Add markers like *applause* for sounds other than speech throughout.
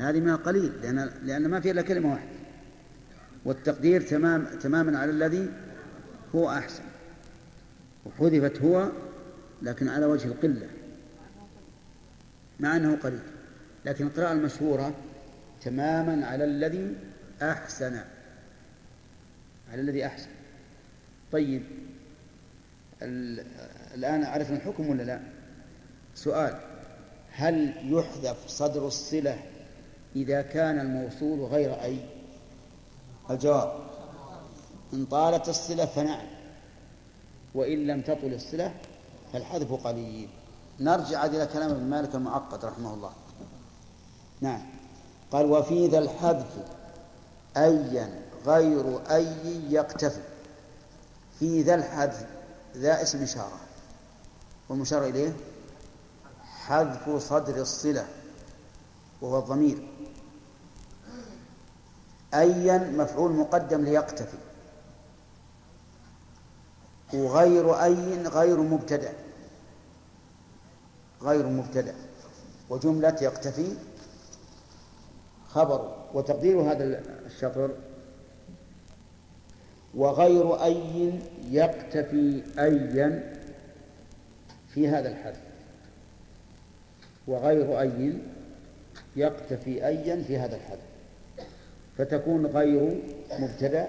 هذه ما قليل لأن لأن ما في إلا كلمة واحدة. والتقدير تمام تماما على الذي هو أحسن. وحذفت هو لكن على وجه القلة. مع أنه قليل. لكن القراءة المشهورة تماما على الذي أحسن. على الذي أحسن. طيب الآن عرفنا الحكم ولا لا؟ سؤال هل يحذف صدر الصلة إذا كان الموصول غير أي؟ الجواب. إن طالت الصلة فنعم وإن لم تطل الصلة فالحذف قليل. نرجع إلى كلام ابن مالك المعقد رحمه الله. نعم. قال وفي ذا الحذف أيا غير أي يقتفي. في ذا الحذف ذا اسم إشارة. والمشار إليه حذف صدر الصلة وهو الضمير. أيا مفعول مقدم ليقتفي. وغير أي غير مبتدأ. غير مبتدأ. وجملة يقتفي خبر. وتقدير هذا الشطر. وغير أي يقتفي أيا في هذا الحذف وغير أي يقتفي أيا في هذا الحذف فتكون غير مبتدأ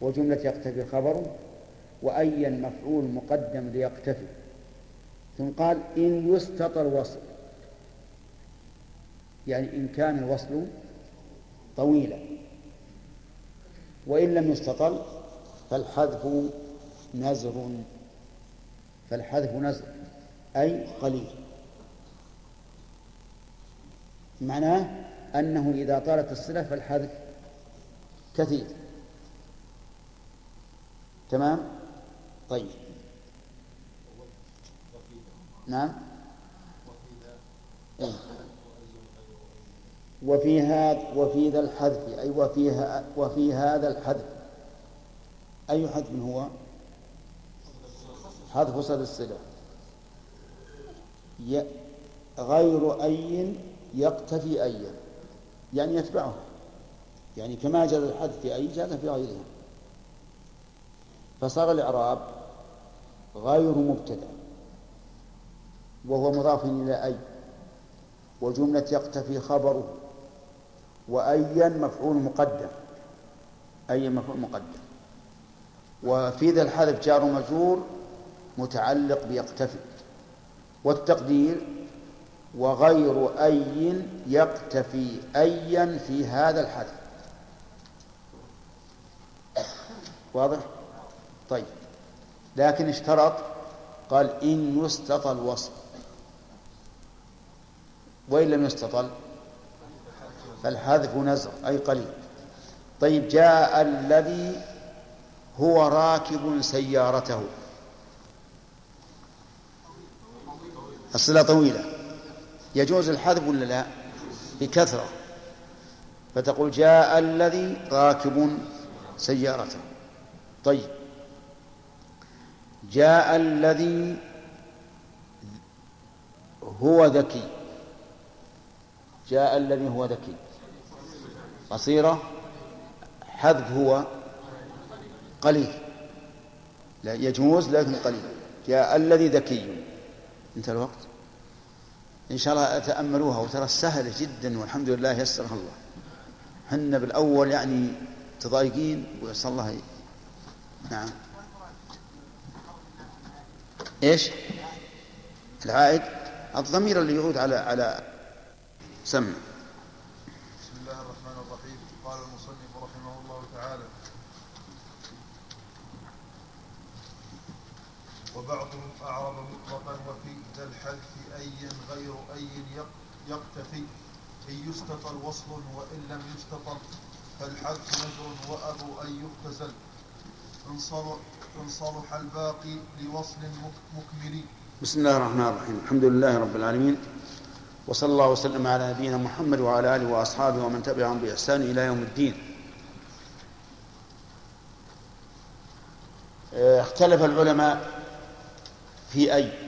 وجملة يقتفي خبر وأيا مفعول مقدم ليقتفي ثم قال إن يستطر وصل يعني إن كان الوصل طويلا. وإن لم يستطل فالحذف نزر فالحذف نزر أي قليل. معناه أنه إذا طالت الصلة فالحذف كثير. تمام؟ طيب. نعم؟ إيه؟ وفي هذا وفي ذا الحذف أي وفي وفي هذا الحذف. أي حذف هو؟ حذف صدر الصلة. غير أي يقتفي أي. يعني يتبعه. يعني كما جاز الحذف في أي جاز في غيرها فصار الإعراب غير مبتدأ وهو مضاف إلى أي؟ وجملة يقتفي خبره. وأيا مفعول مقدم. أي مفعول مقدم. وفي ذا الحذف جار مجرور متعلق بيقتفي. والتقدير وغير أي يقتفي أيا في هذا الحذف واضح؟ طيب. لكن اشترط قال إن يستطل وصف وإن لم يستطل فالحذف نزر أي قليل. طيب جاء الذي هو راكب سيارته. الصلة طويلة. يجوز الحذف ولا لا؟ بكثرة. فتقول جاء الذي راكب سيارته طيب. جاء الذي هو ذكي. جاء الذي هو ذكي. قصيرة. حذف هو قليل. لا يجوز لكن قليل. جاء الذي ذكي. انتهى الوقت. إن شاء الله تأملوها وترى سهلة جدا والحمد لله يسرها الله. حنا بالأول يعني تضايقين ويسر الله نعم. إيش؟ العائد؟ الضمير اللي يعود على على سمع. بسم الله الرحمن الرحيم. قال رحمه الله تعالى وبعضهم أعرب مطلقا وفي ذا الحذف أي غير أي يقتفي. إن يستطر وصل وإن لم يستطر فالحذف نزر وأبو أن يختزل إن صلح الباقي لوصل مكمل بسم الله الرحمن الرحيم. الحمد لله رب العالمين. وصلى الله وسلم على نبينا محمد وعلى آله وأصحابه ومن تبعهم بإحسان إلى يوم الدين. اختلف العلماء في أي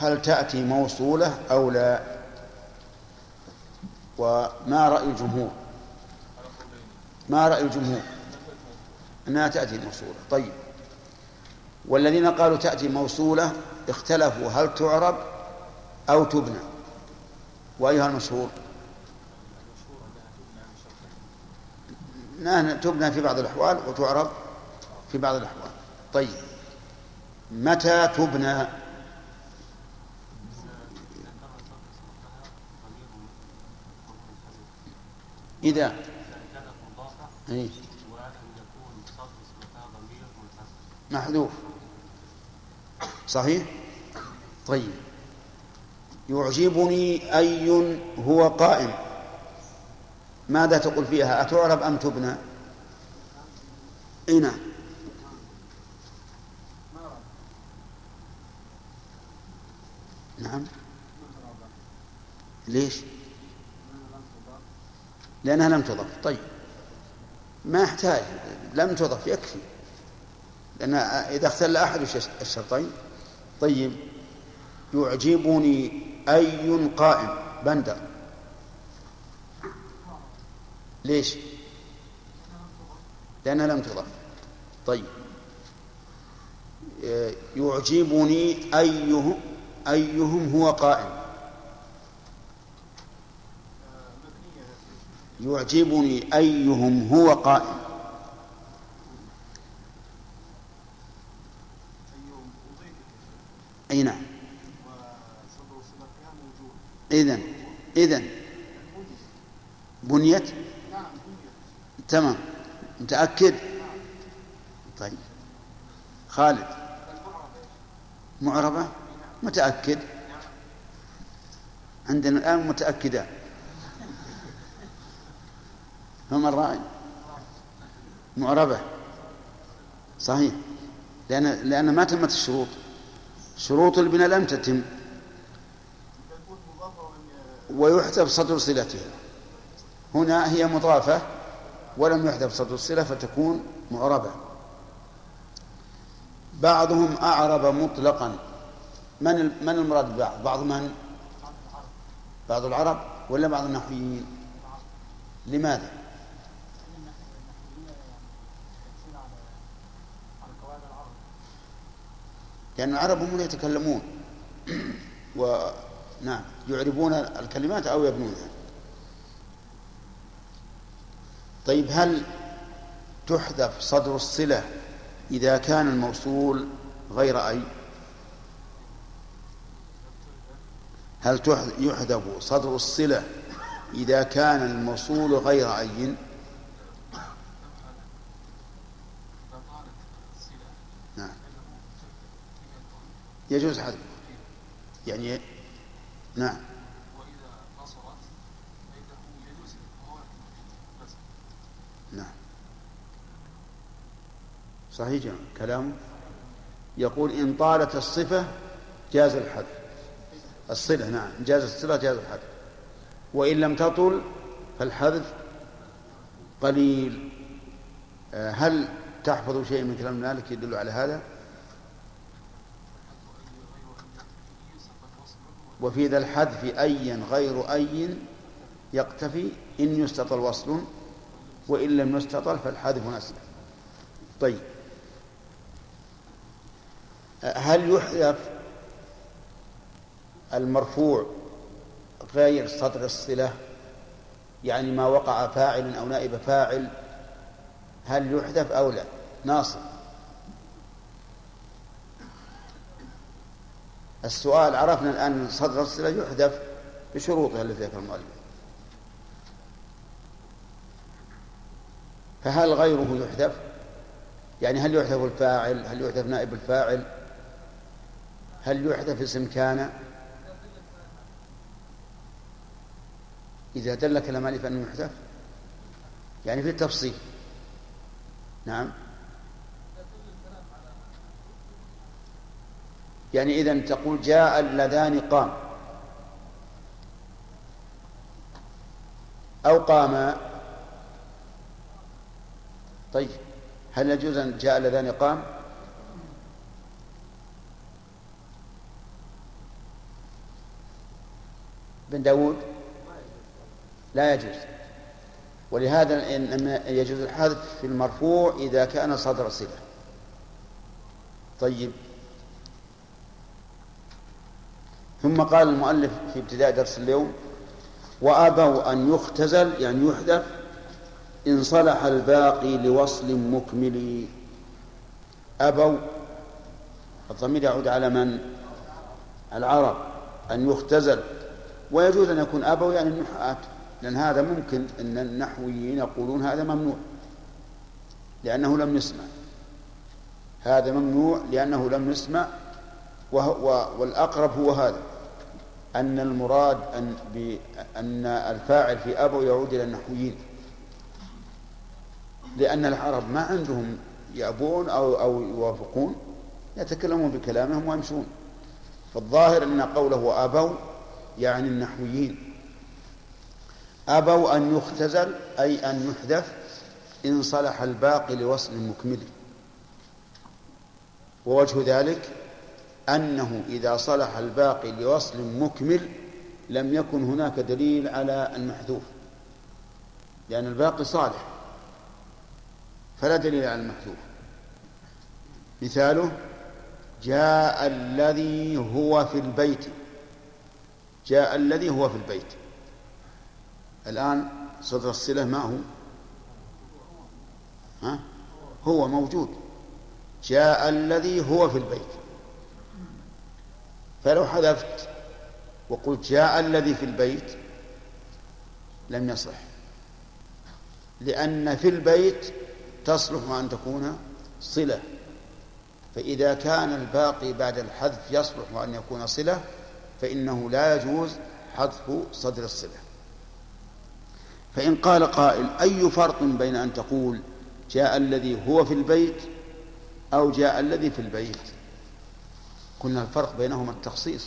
هل تأتي موصولة أو لا؟ وما رأي الجمهور؟ ما رأي الجمهور؟ أنها تأتي موصولة. طيب. والذين قالوا تأتي موصولة اختلفوا. هل تعرب أو تبنى؟ وأيها المشهور؟ تبنى في بعض الأحوال وتعرب في بعض الأحوال. طيب. متى تبنى؟ إذا. إيه؟ محذوف. صحيح؟ طيب. يعجبني أي هو قائم. ماذا تقول فيها؟ أتعرب أم تبنى؟ إيه نعم. نعم. ليش؟ لأنها لم تضف. طيب. ما يحتاج لم تضف يكفي. لأن إذا اختل أحد الشرطين؟ طيب. يعجبني أي قائم؟ بندر. ليش؟ لأنها لم تضف. طيب. يعجبني أيه أيهم هو قائم. يعجبني أيهم هو قائم أي نعم. إذن إذن. بنيت؟ تمام. متأكد؟ طيب. خالد. معربة؟ متأكد. عندنا الآن متأكدان فما الرأي. معربة. صحيح. لأن لأن ما تمت الشروط. شروط البناء لم تتم. ويحذف صدر صلتها. هنا هي مضافة. ولم يحذف صدر الصلة فتكون معربة. بعضهم أعرب مطلقا. من من المراد ببعض؟ بعض من؟ بعض العرب ولا بعض النحويين؟ لماذا؟ لأن العرب هم يتكلمون. ونعم يعربون الكلمات أو يبنونها. طيب هل تحذف صدر الصلة إذا كان الموصول غير أي؟ هل يحذف صدر الصلة إذا كان الموصول غير أي؟ يجوز حذف يعني نعم. نعم. صحيح كلامه يقول إن طالت الصفة جاز الحذف الصلة نعم. جاز الصلة جاز الحذف وإن لم تطل فالحذف قليل. آه، هل تحفظ شيء من كلام مالك يدل على هذا؟ وفي ذا الحذف أيا غير أي يقتفي إن يستطل وصل وإن لم يستطل فالحذف نزر. طيب. هل يحذف المرفوع غير صدر الصلة؟ يعني ما وقع فاعل أو نائب فاعل هل يحذف أو لا؟ ناصر. السؤال عرفنا الآن صدر الصلة يحذف بشروطها التي ذكر المؤلف. فهل غيره يحذف؟ يعني هل يحذف الفاعل؟ هل يحذف نائب الفاعل؟ هل يحذف اسم كان؟ إذا دل كلام ألف أنه يحذف يعني في التفصيل. نعم. يعني إذا تقول جاء اللذان قام. أو قاما طيب هل يجوز أن جاء اللذان قام؟ بن داود؟ لا يجوز. ولهذا إنما يجوز الحذف في المرفوع إذا كان صدر صلة. طيب. ثم قال المؤلف في ابتداء درس اليوم وأبوا أن يختزل يعني يحذف إن صلح الباقي لوصل مكمل. أبوا الضمير يعود على من؟ العرب أن يختزل. ويجوز أن يكون أبوا يعني النحاة لأن هذا ممكن أن النحويين يقولون هذا ممنوع لأنه لم يسمع. هذا ممنوع لأنه لم يسمع والأقرب هو هذا. أن المراد أن أن الفاعل في أبو يعود إلى النحويين لأن العرب ما عندهم يأبون أو أو يوافقون يتكلمون بكلامهم ويمشون. فالظاهر أن قوله أبوا يعني النحويين أبوا أن يختزل أي أن يحذف إن صلح الباقي لوصل مكمل. ووجه ذلك أنه إذا صلح الباقي لوصل مكمل لم يكن هناك دليل على المحذوف لأن الباقي صالح فلا دليل على المحذوف. مثاله جاء الذي هو في البيت جاء الذي هو في البيت. الآن صدر الصلة ما هو؟ ها؟ هو موجود. جاء الذي هو في البيت. فلو حذفت وقلت جاء الذي في البيت لم يصح. لأن في البيت تصلح أن تكون صلة. فإذا كان الباقي بعد الحذف يصلح أن يكون صلة فإنه لا يجوز حذف صدر الصلة. فإن قال قائل أي فرق بين أن تقول جاء الذي هو في البيت أو جاء الذي في البيت؟ قلنا الفرق بينهما التخصيص.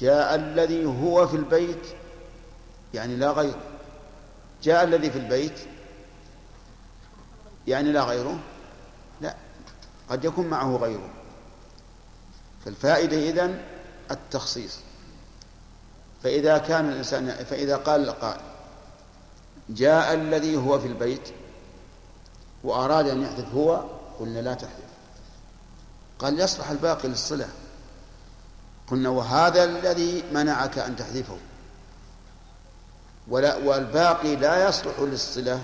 جاء الذي هو في البيت يعني لا غيره جاء الذي في البيت يعني لا غيره؟ لا قد يكون معه غيره. فالفائدة إذن التخصيص. فإذا كان الإنسان فإذا قال القائل جاء الذي هو في البيت وأراد أن يحذف هو قلنا لا تحذف قال يصلح الباقي للصلة. قلنا وهذا الذي منعك أن تحذفه. ولا والباقي لا يصلح للصلة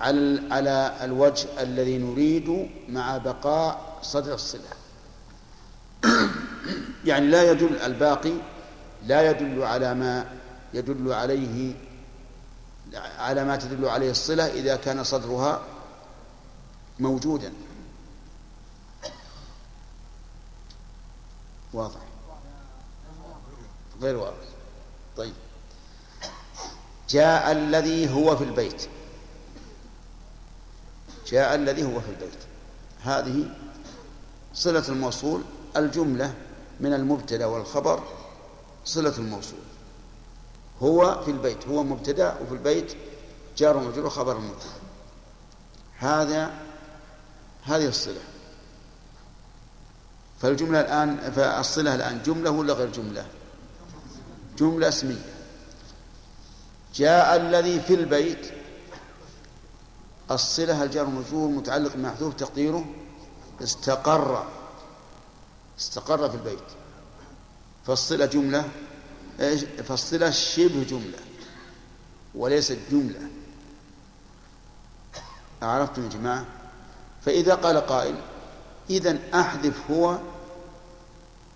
على على الوجه الذي نريد مع بقاء صدر الصلة. *clears throat* يعني لا يدل الباقي لا يدل على ما يدل عليه على ما تدل عليه الصلة إذا كان صدرها موجودا. واضح. غير واضح. طيب. جاء الذي هو في البيت. جاء الذي هو في البيت. هذه صلة الموصول الجملة من المبتدأ والخبر صلة الموصول. هو في البيت هو مبتدأ وفي البيت جار ومجرور خبر المبتدأ. هذا هذه الصلة. فالجملة الآن فالصلة الآن جملة ولا غير جملة؟ جملة اسمية. جاء الذي في البيت. الصلة الجار والمجرور متعلق بمحذوف تقديره. استقر. استقر في البيت. فالصلة جملة. فالصلة شبه جملة. وليست جملة. عرفتم يا جماعة؟ فإذا قال قائل إذا أحذف هو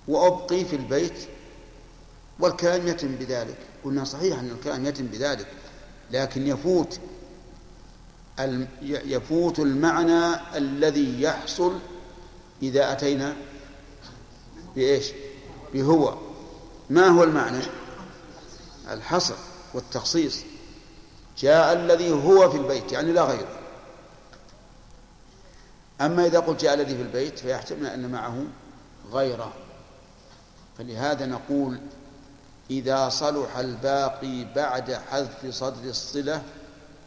وأبقي في البيت والكلام يتم بذلك. قلنا صحيح أن الكلام يتم بذلك لكن يفوت يفوت المعنى الذي يحصل إذا أتينا بإيش؟ بهو. ما هو المعنى؟ الحصر والتخصيص. جاء الذي هو في البيت يعني لا غيره. أما إذا قلت جاء الذي في البيت فيحتمل أن معه غيره. فلهذا نقول إذا صلح الباقي بعد حذف صدر الصلة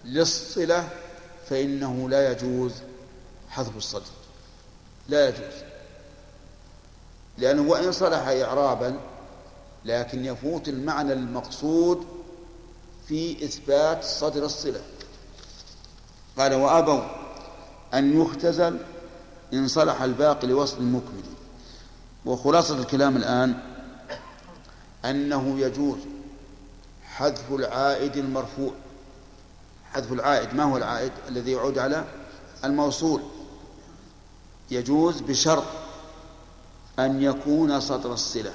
للصلة فإنه لا يجوز حذف الصدر. لا يجوز. لأنه وإن صلح إعرابا لكن يفوت المعنى المقصود في إثبات صدر الصلة. قال وأبوا أن يختزل إن صلح الباقي لوصل مكمل وخلاصة الكلام الآن أنه يجوز حذف العائد المرفوع. حذف العائد ما هو العائد الذي يعود على؟ الموصول. يجوز بشرط أن يكون صدر الصلة.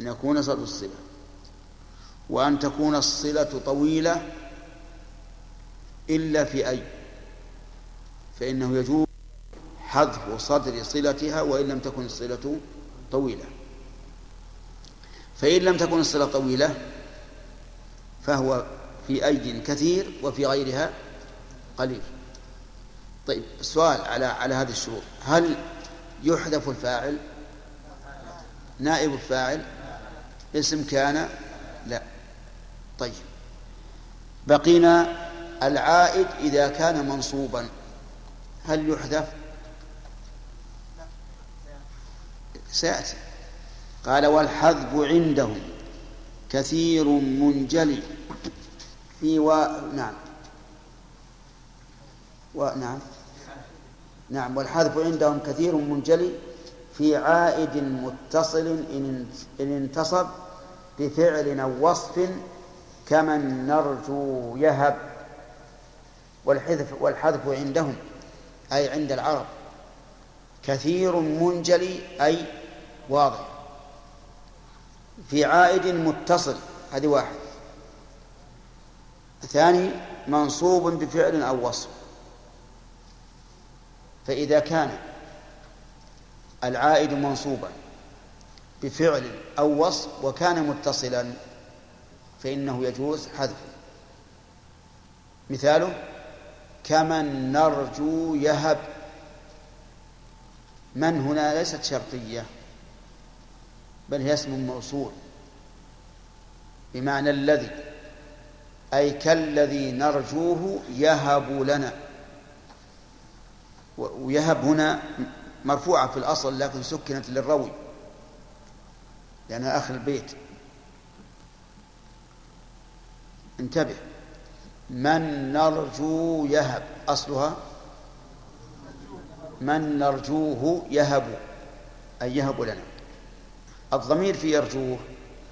أن يكون صدر الصلة. وأن تكون الصلة طويلة إلا في أي. فإنه يجوز حذف صدر صلتها وإن لم تكن الصلة طويلة. فإن لم تكن الصلة طويلة فهو في أي كثير وفي غيرها قليل. طيب السؤال على على هذه الشروط. هل يحذف الفاعل؟ نائب الفاعل؟ اسم كان؟ لا. طيب. بقينا العائد إذا كان منصوبا. هل يحذف؟ سيأتي. قال والحذف عندهم. كثير منجلي. في و... نعم. ونعم نعم. والحذف عندهم كثير منجلي. في عائد متصل إن انتصب بفعل أو وصف كمن نرجو يهب. والحذف والحذف عندهم أي عند العرب. كثير منجلي أي واضح. في عائد متصل هذه واحد. ثاني منصوب بفعل أو وصف. فإذا كان العائد منصوبا بفعل أو وصف وكان متصلا فإنه يجوز حذفه. مثاله؟ كمن نرجو يهب. من هنا ليست شرطية بل هي اسم موصول. بمعنى الذي أي كالذي نرجوه يهب لنا. ويهب هنا مرفوعة في الأصل لكن سكنت للروي لأنها آخر البيت. انتبه. من نرجو يهب. أصلها من نرجوه يهب. أي يهب لنا. الضمير في يرجوه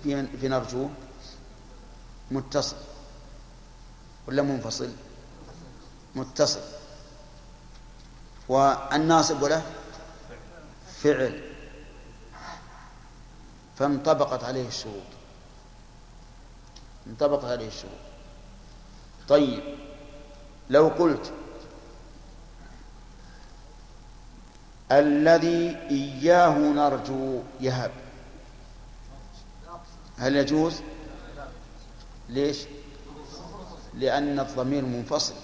في, في نرجوه متصل ولا منفصل؟ متصل. والناصب له فعل. فانطبقت عليه الشروط. انطبقت عليه الشروط. طيب لو قلت الذي إياه نرجو يهب هل يجوز؟ ليش؟ لأن الضمير منفصل.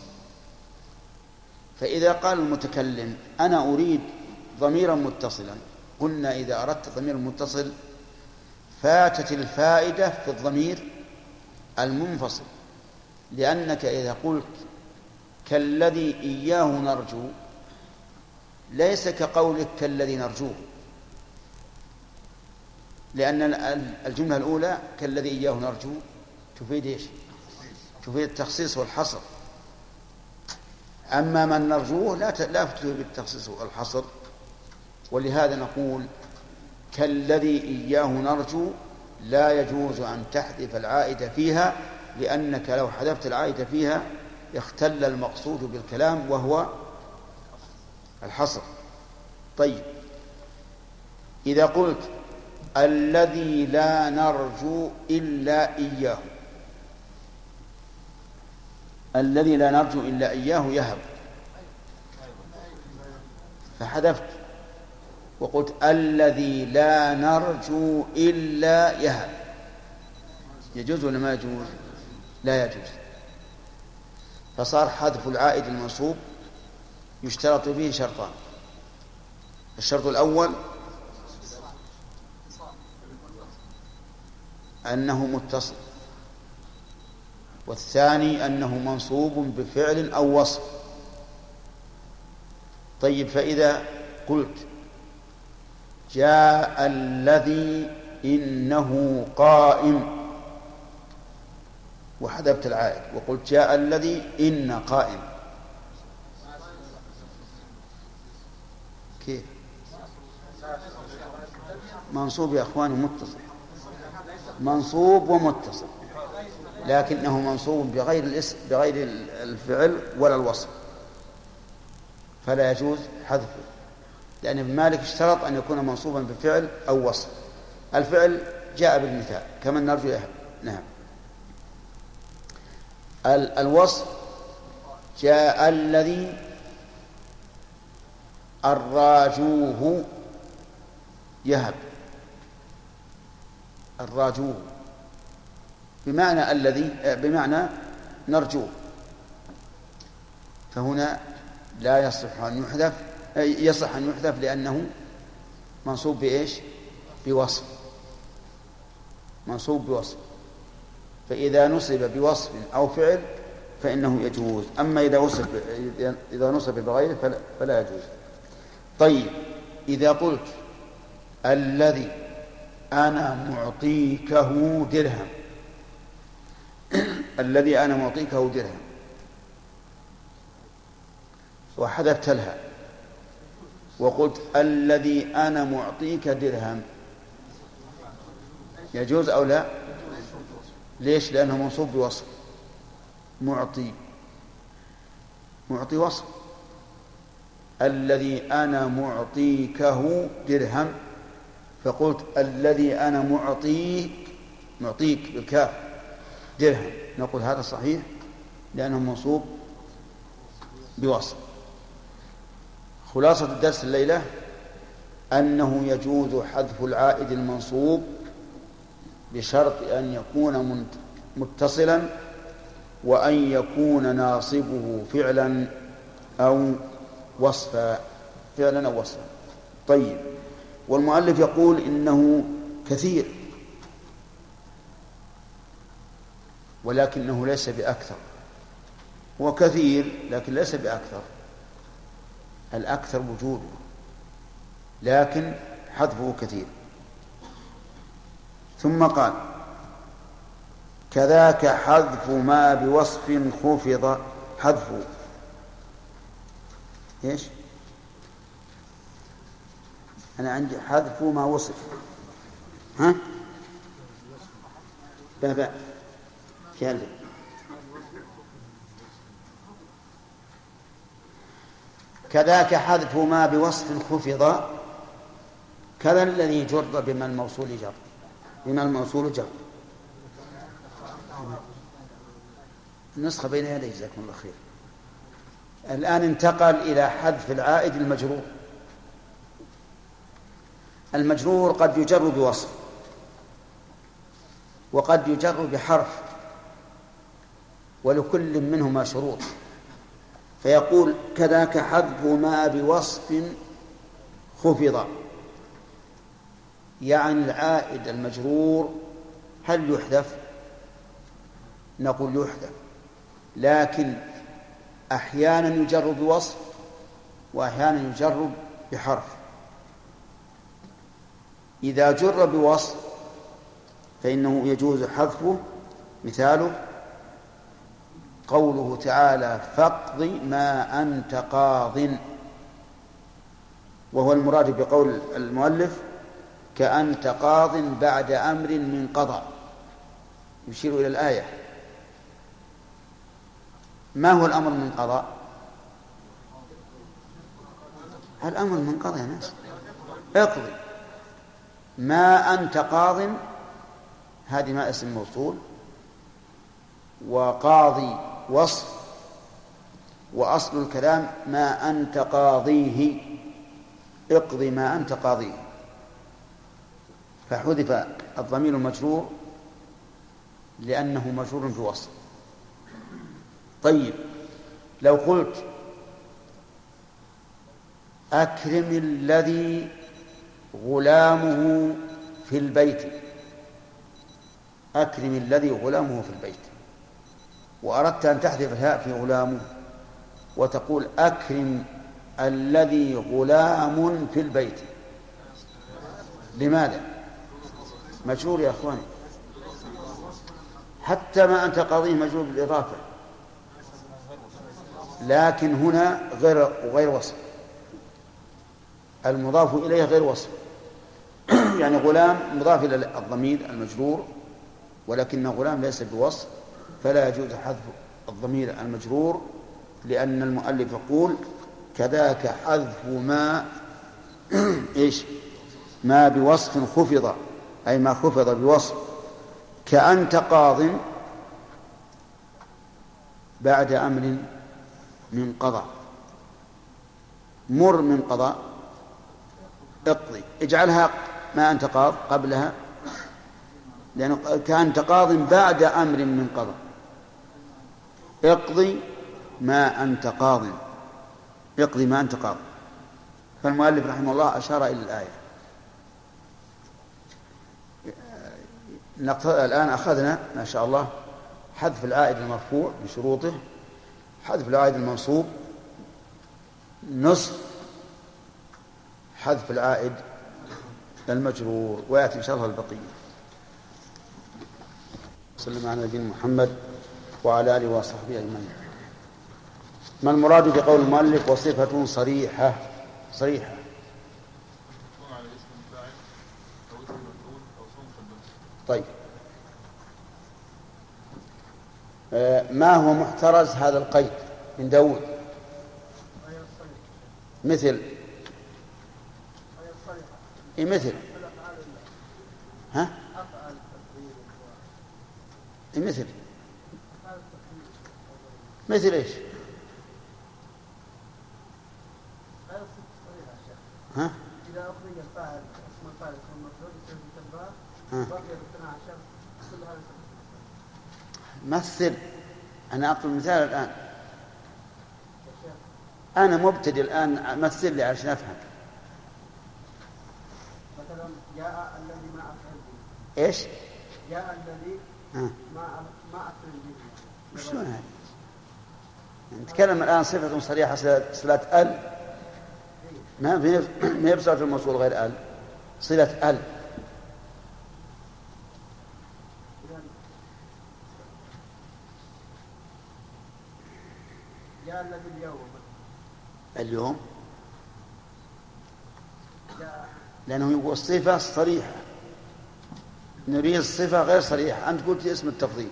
فإذا قال المتكلم أنا أريد ضميرا متصلا قلنا إذا أردت ضمير متصل فاتت الفائدة في الضمير المنفصل. لأنك إذا قلت كالذي إياه نرجو ليس كقولك كالذي نرجوه. لأن الجملة الأولى كالذي إياه نرجو تفيد إيش؟ تفيد التخصيص والحصر. أما من نرجوه لا لا تفيد التخصيص والحصر. ولهذا نقول كالذي إياه نرجو لا يجوز أن تحذف العائد فيها لأنك لو حذفت العائد فيها اختل المقصود بالكلام وهو الحصر. طيب. إذا قلت الذي لا نرجو إلا إياه. الذي لا نرجو إلا إياه يهب. فحذفت. وقلت الذي لا نرجو إلا يهب. يجوز ولا ما يجوز؟ لا يجوز. فصار حذف العائد المنصوب يشترط فيه شرطان. الشرط الأول أنه متصل والثاني أنه منصوب بفعل أو وصف. طيب فإذا قلت جاء الذي إنه قائم وحذفت العائد وقلت جاء الذي إن قائم. كيف؟ منصوب يا أخواني متصل. منصوب ومتصل. لكنه منصوب بغير الاسم بغير الفعل ولا الوصف. فلا يجوز حذفه لأن ابن مالك اشترط أن يكون منصوبا بفعل أو وصف. الفعل جاء بالمثال كما نرجو نعم. الوصف جاء الذي الراجوه يهب. الراجوه. بمعنى الذي بمعنى نرجوه. فهنا لا يصح أن يحذف يصح أن يحذف لأنه منصوب بإيش؟ بوصف. منصوب بوصف. فإذا نصب بوصف أو فعل فإنه يجوز. أما إذا وصف إذا نصب بغيره فلا, فلا يجوز. طيب إذا قلت الذي أنا معطيكه درهم *clears throat* الذي أنا معطيكه درهم وحذفت لها وقلت الذي أنا معطيك درهم يجوز أو لا؟ ليش؟ لأنه منصوب بوصف. معطي. معطي وصف. الذي أنا معطيكه درهم. فقلت الذي أنا معطيك معطيك بالكاف درهم. نقول هذا صحيح؟ لأنه منصوب بوصف. خلاصة الدرس الليلة أنه يجوز حذف العائد المنصوب بشرط أن يكون متصلا وأن يكون ناصبه فعلا أو وصفا فعلا أو وصفا. طيب. والمؤلف يقول إنه كثير. ولكنه ليس بأكثر. هو كثير لكن ليس بأكثر. الأكثر وجوده. لكن حذفه كثير. ثم قال كذاك حذف ما بوصف خفض. حذف. إيش؟ أنا عندي حذف ما وصف. ها؟ لا كلم كذاك حذف ما بوصف خفض. كذا الذي جر بما الموصول جر. بما الموصول جر. النسخة بين يدي جزاكم الله خير. الآن انتقل إلى حذف العائد المجرور. المجرور قد يجر بوصف وقد يجر بحرف ولكل منهما شروط. فيقول كذاك حذف ما بوصف خفض. يعني العائد المجرور هل يحذف؟ نقول يحذف لكن أحيانا يجر بوصف وأحيانا يجر بحرف. إذا جر بوصف فإنه يجوز حذفه. مثاله قوله تعالى فاقض ما أنت قاض. وهو المراد بقول المؤلف كأنت قاض بعد أمر من قضاء يشير إلى الآية. ما هو الأمر من قضاء الأمر من قضاء يا ناس. اقضي. ما أنت قاض؟ هذه ما اسم موصول. وقاضي وصف. وأصل الكلام ما أنت قاضيه. اقضي ما أنت قاضيه. فحذف الضمير المجرور لأنه مجرور بوصف طيب لو قلت أكرم الذي غلامه في البيت. أكرم الذي غلامه في البيت. وأردت أن تحذف الهاء في غلامه وتقول أكرم الذي غلام في البيت. لماذا؟ مجرور يا أخواني. حتى ما أنت قاضيه مجرور بالإضافة. لكن هنا غير غير وصف. المضاف إليه غير وصف. *clears throat* يعني غلام مضاف إلى الضمير المجرور ولكن غلام ليس بوصف فلا يجوز حذف الضمير المجرور لأن المؤلف يقول كذاك حذف ما *clears throat* إيش؟ ما بوصف خفض. أي ما خفض بوصف كأنت قاض بعد أمر من قضاء. مر من قضاء اقضي. اجعلها ما أنت قاض قبلها لأنه كأنت قاض بعد أمر من قضاء. اقضي ما أنت قاض. اقضي ما أنت قاض. فالمؤلف رحمه الله أشار إلى الآية. الآن أخذنا ما شاء الله حذف العائد المرفوع بشروطه حذف العائد المنصوب نصف حذف العائد المجرور ويأتي إن شاء الله البقية. وسلم على نبينا محمد وعلى آله وصحبه أجمعين. ما المراد بقول المؤلف؟ وصفة صريحة صريحة. طيب. آه، ما هو محترز هذا القيد من داود مثل. إيه مثل. ها؟ إيه مثل. مثل إيش؟ ها؟ إذا أخرج الفاعل اسم الفاعل اسم المفعول يصير بقي مثل أنا أقول مثال الآن. أنا مبتدئ الآن مثل لي عشان أفهم. مثلا جاء الذي ما به إيش؟ جاء الذي ما ما به شلون هذا؟ نتكلم الآن صفة صريحة صلة ال. ما في ما بصفة الموصول غير ال. صلة ال جاء الذي اليوم اليوم؟ لأنه يقول الصفة صريحة. نريد الصفة غير صريحة. أنت قلت اسم التفضيل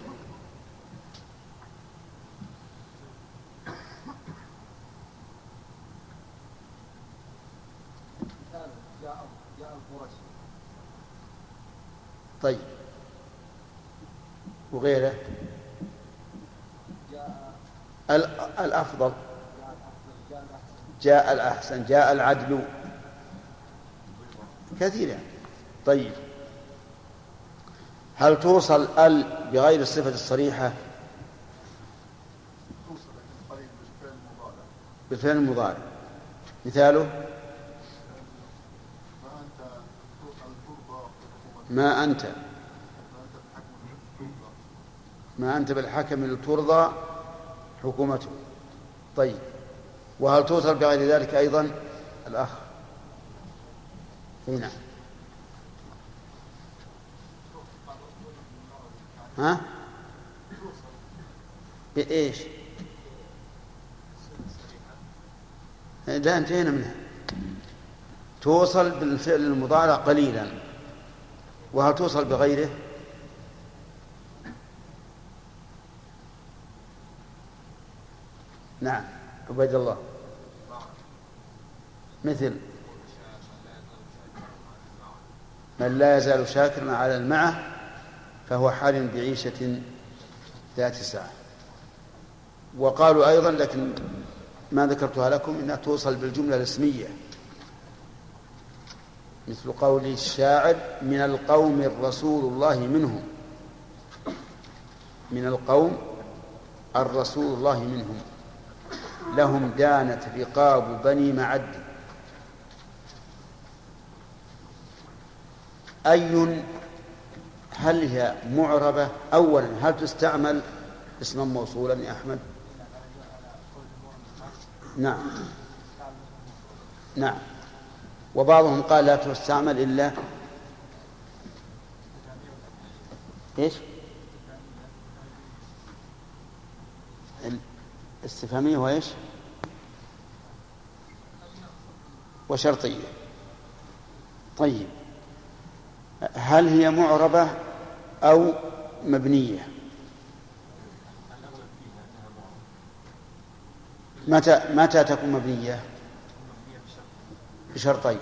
طيب. وغيره؟ الأفضل. جاء الأحسن جاء العدل. كثير يعني. طيب. هل توصل ال بغير الصفة الصريحة؟ بالفعل المضارع مثاله؟ ما أنت. ما أنت بالحكم لترضى حكومته. طيب. وهل توصل بغير ذلك أيضا؟ الأخ. نعم ها؟ بإيش؟ لا انتهينا منها. توصل بالفعل المضارع قليلا. وهل توصل بغيره؟ نعم. عبيد الله. مثل من لا يزال شاكرا على المعة فهو حال بعيشة ذات ساعة. وقالوا أيضا لكن ما ذكرتها لكم إنها توصل بالجملة الاسمية مثل قول الشاعر من القوم الرسول الله منهم. من القوم الرسول الله منهم. لهم دانت رقاب بني معد. أي هل هي معربة؟ أولا هل تستعمل اسما موصولا يا أحمد؟ نعم. نعم. وبعضهم قال لا تستعمل إلا إيش؟ استفهامية وإيش وشرطية. طيب. هل هي معربة أو مبنية؟ متى متى تكون مبنية؟ بشرطين.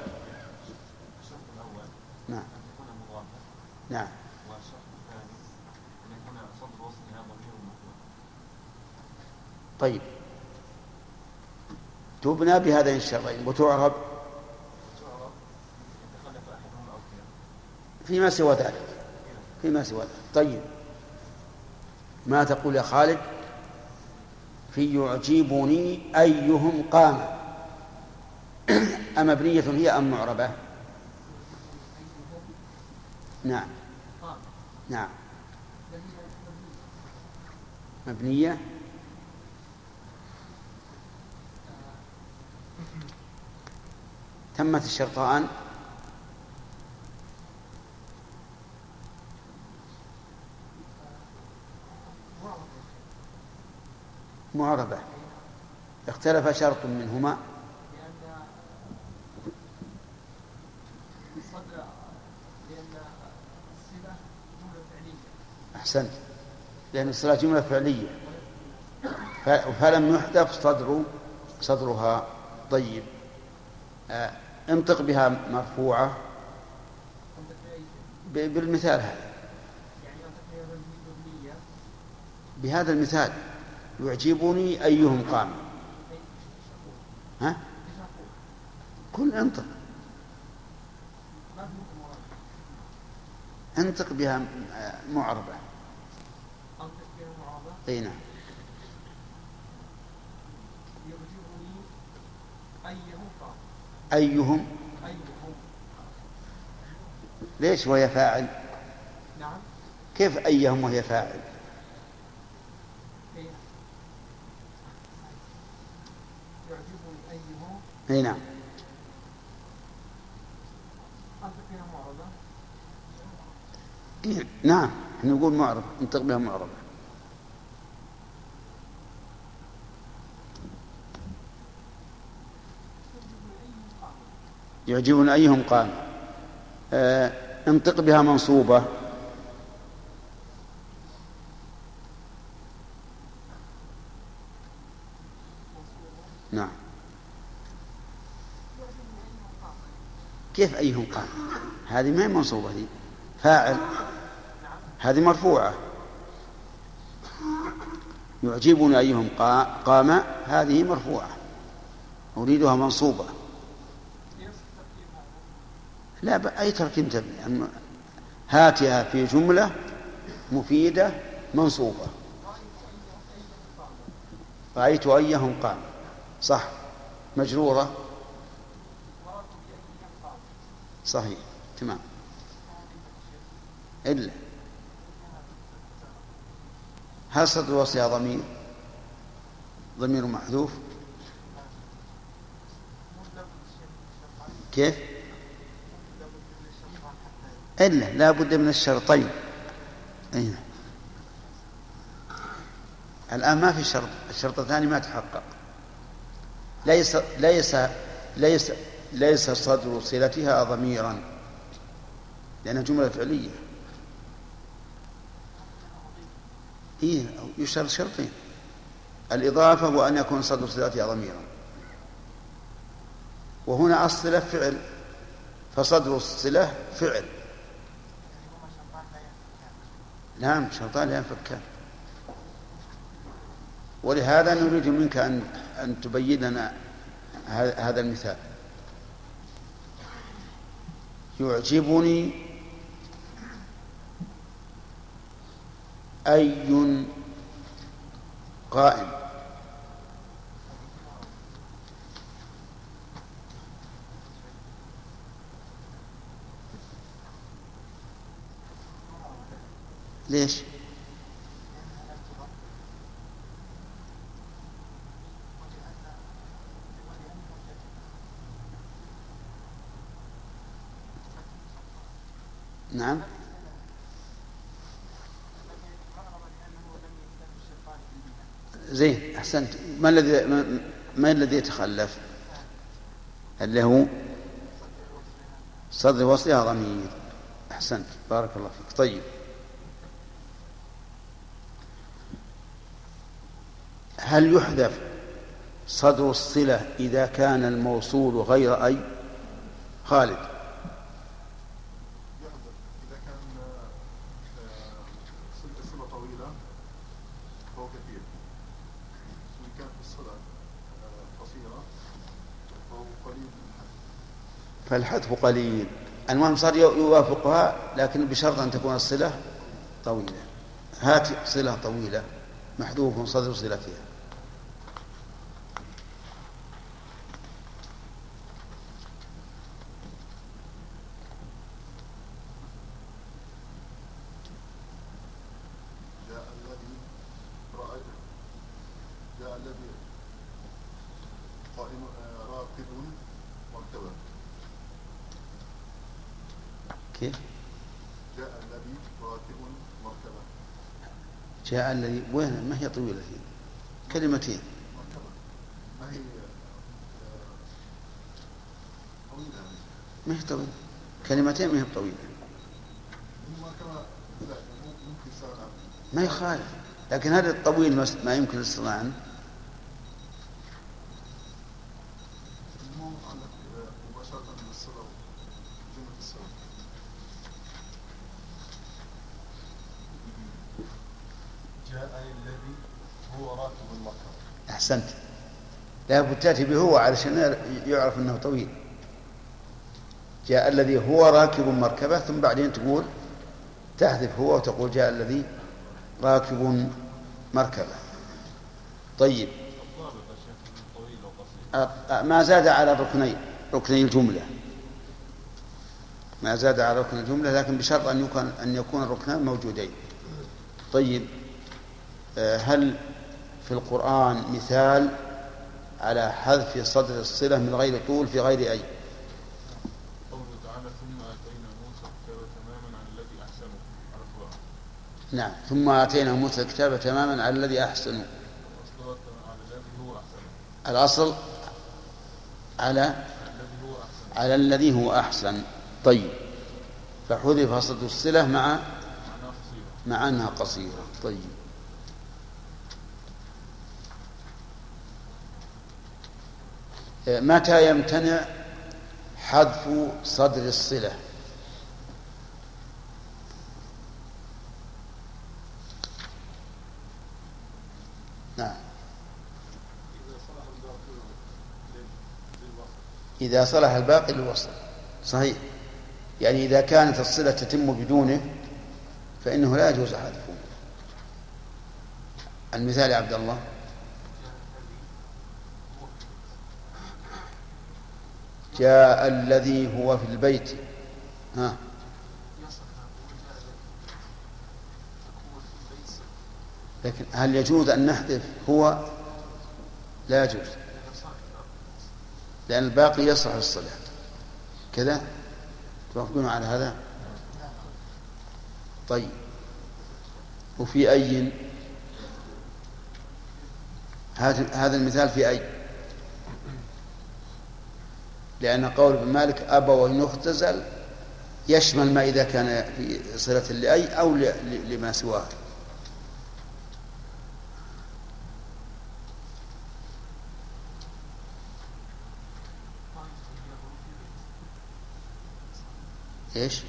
نعم. نعم. طيب. تبنى بهذين الشرطين وتعرب فيما سوى ذلك. فيما سوى ذلك. طيب. ما تقول يا خالد؟ في يعجبني أيهم قام. أمبنية هي أم معربة؟ نعم. نعم. مبنية؟ تمت الشرطان؟ معربة. اختلف شرط منهما. أحسنت. لأن الصلاة جملة فعلية. فلم يحذف صدر صدرها طيب. آه، انطق بها مرفوعة. بالمثال هذا. بهذا المثال. يعجبني أيهم قام. ها؟ كل انطق. انطق بها معربة. انطق بها معربة أي نعم. يعجبني أيهم قام أيهم أيهم؟ ليش وهي فاعل؟ نعم. كيف أيهم وهي فاعل؟ اي نعم. إيه نعم إحنا نقول معرب ننطق بها معربة يعجبني أيهم قال آه انطق بها منصوبة نعم كيف أيهم قام هذه ما هي منصوبة دي. فاعل. هذه مرفوعة. يعجبني أيهم قام. هذه مرفوعة. أريدها منصوبة. لا أي تركيب تبني هاتها في جملة مفيدة منصوبة. رأيت أيهم قام. صح. مجرورة. صحيح. تمام. إلا. هل صدر الوصية ضمير؟ ضمير محذوف؟ كيف؟ إلا. لا بد من الشرطين. أين الآن ما في شرط. الشرط الثاني ما تحقق. ليس ليس ليس ليس صدر صلتها ضميرا لأنها جملة فعلية. إيه يشترط شرطين. الإضافة وأن يكون صدر صلتها ضميرا. وهنا الصلة فعل فصدر الصلة فعل. نعم شرطان لا ينفكان ولهذا نريد منك أن أن تبين لنا هذا المثال. يعجبني أي قائم ليش؟ نعم. زين أحسنت. ما الذي ما الذي يتخلف؟ اللي هو صدر وصلها ضمير أحسنت. بارك الله فيك. طيب. هل يحذف صدر الصلة إذا كان الموصول غير أي؟ خالد. فالحذف قليل. المهم صار يوافقها لكن بشرط أن تكون الصلة طويلة. هات صلة طويلة. محذوف صدر صلتها جاء الذي وين؟ ما هي طويلة هي؟ كلمتين. ما هي؟ ما هي طويلة؟ كلمتين ما هي طويلة. ما يخالف لكن هذا الطويل ما يمكن الاستغناء عنه. تأتي بهو علشان يعرف أنه طويل. جاء الذي هو راكب مركبة ثم بعدين تقول تحذف هو وتقول جاء الذي راكب مركبة. طيب. ما زاد على ركني ركني الجملة. ما زاد على ركن الجملة لكن بشرط أن يكون أن يكون الركنان موجودين. طيب. آه، هل في القرآن مثال على حذف صدر الصلة من غير طول في غير أي. قوله تعالى ثم آتينا موسى الكتاب تماما على الذي نعم. ثم آتينا موسى الكتاب تماما على الذي أحسنوا الأصل على على الذي هو أحسن. طيب. فحذف صدر الصلة مع مع أنها قصيرة. طيب. متى يمتنع حذف صدر الصلة؟ نعم. إذا صلح الباقي للوصل. صحيح. يعني إذا كانت الصلة تتم بدونه فإنه لا يجوز حذفه. المثال يا عبد الله. جاء الذي هو في البيت. ها. لكن هل يجوز أن نحذف هو لا يجوز. لأن الباقي يصح الصلاة كذا؟ توافقون على هذا؟ طيب. وفي أي؟ هذا المثال في أي؟ لأن قول ابن مالك أبى وإن يختزل يشمل ما إذا كان في صلة لأي أو لما سواه إيش؟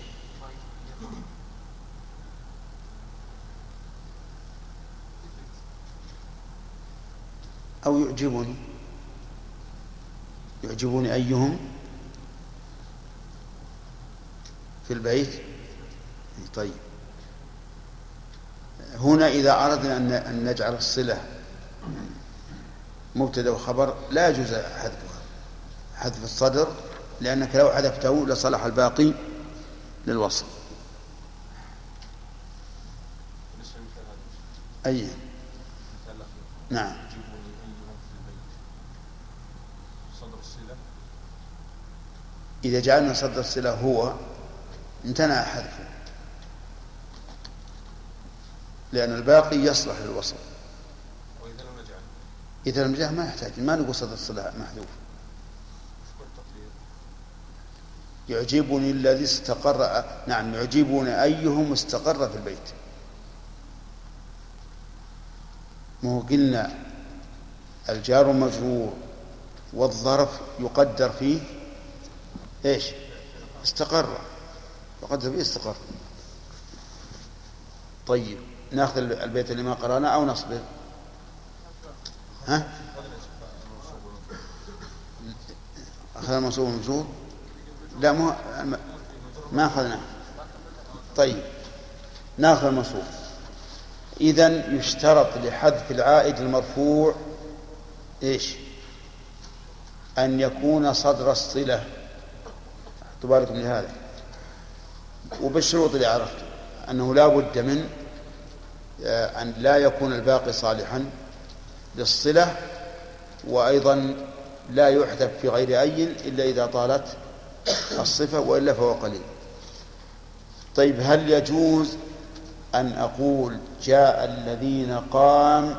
أو يعجبني يعجبني أيهم في البيت؟ طيب. هنا إذا أردنا أن نجعل الصلة مبتدأ وخبر لا يجوز حذفها حذف الصدر لأنك لو حذفته لصلح الباقي للوصل. أي. نعم. إذا جعلنا صدر الصلة هو امتنع حذفه. لأن الباقي يصلح للوصل. وإذا لم نجعل. إذا المجاه ما يحتاج ما نقول صدر الصلة محذوف. يعجبني الذي استقر نعم يعجبني أيهم استقر في البيت. مو قلنا الجار مجرور والظرف يقدر فيه؟ إيش؟ استقر. يقدر فيه استقر طيب ناخذ البيت اللي ما قرانا أو نصبر ها؟ أخذ المنصوب المجرور لا مو ما أخذناه. طيب ناخذ المنصوب. إذا يشترط لحذف العائد المرفوع إيش؟ أن يكون صدر الصلة. تبارك لهذا. وبالشروط اللي عرفت أنه لا بد من آه، أن لا يكون الباقي صالحا للصلة وأيضا لا يحذف في غير أي إلا إذا طالت الصفة وإلا فهو قليل. طيب هل يجوز أن أقول جاء الذين قام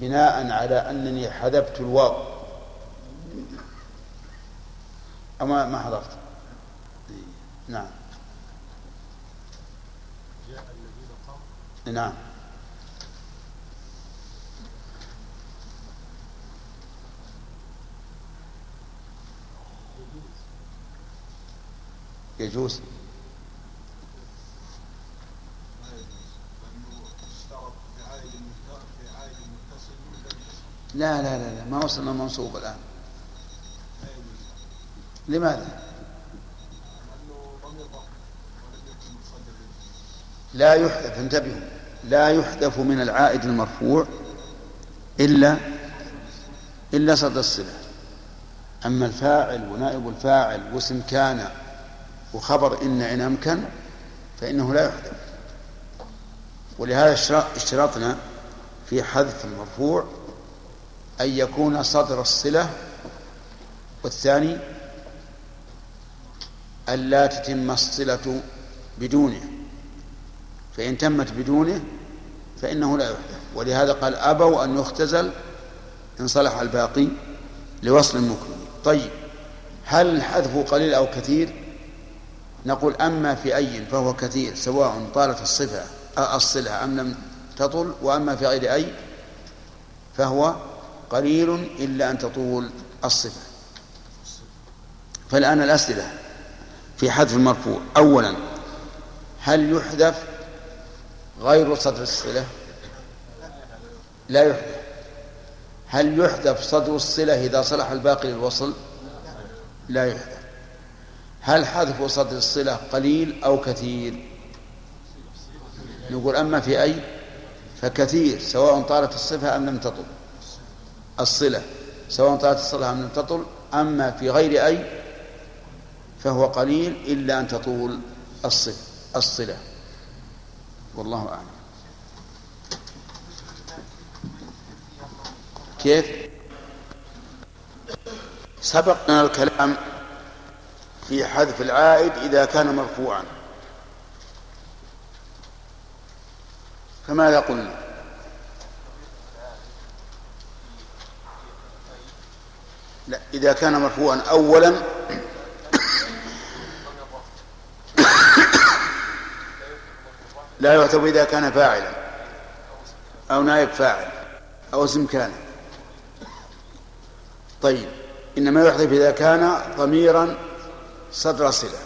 بناء على أنني حذفت الواو؟ أما ما حضرت. نعم. جاء الذين قام نعم. يجوز. لا لا لا, لا ما وصلنا منصوب الآن. لماذا؟ لا يحذف انتبهوا لا يحذف من العائد المرفوع إلا إلا صد الصلة. أما الفاعل ونائب الفاعل واسم كان وخبر إن إن أمكن فإنه لا يحذف ولهذا اشترطنا في حذف المرفوع أن يكون صدر الصلة والثاني ألا تتم الصلة بدونه. فإن تمت بدونه فإنه لا يحدث. ولهذا قال أبوا أن يختزل إن صلح الباقي لوصل المكرم طيب هل الحذف قليل أو كثير؟ نقول أما في أي فهو كثير سواء طالت الصفة الصلة أم لم تطل وأما في غير أي فهو قليل إلا أن تطول الصفة. فالآن الأسئلة. في حذف المرفوع. أولا هل يحذف غير صدر الصلة؟ لا يحذف. هل يحذف صدر الصلة إذا صلح الباقي للوصل؟ لا يحذف. هل حذف صدر الصلة قليل أو كثير؟ نقول أما في أي؟ فكثير سواء طالت الصفة أم لم تطل. الصلة سواء طالت الصلة أم لم تطل أما في غير أي؟ فهو قليل إلا أن تطول الصلة الصلة. والله أعلم. كيف؟ سبقنا الكلام في حذف العائد إذا كان مرفوعا. فماذا قلنا؟ لا إذا كان مرفوعا أولا لا يعتبر إذا كان فاعلا أو نائب فاعل أو اسم كان. طيب إنما يحذف إذا كان ضميرا صدر صلة.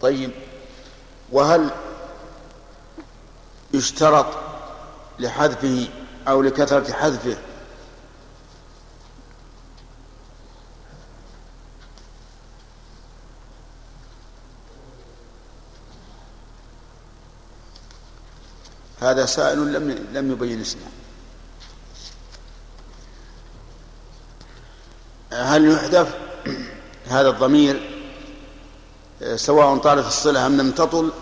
طيب وهل يشترط لحذفه أو لكثرة حذفه هذا سائل لم لم يبين اسمه. هل يحذف هذا الضمير سواء طالت الصلة أم لم تطل؟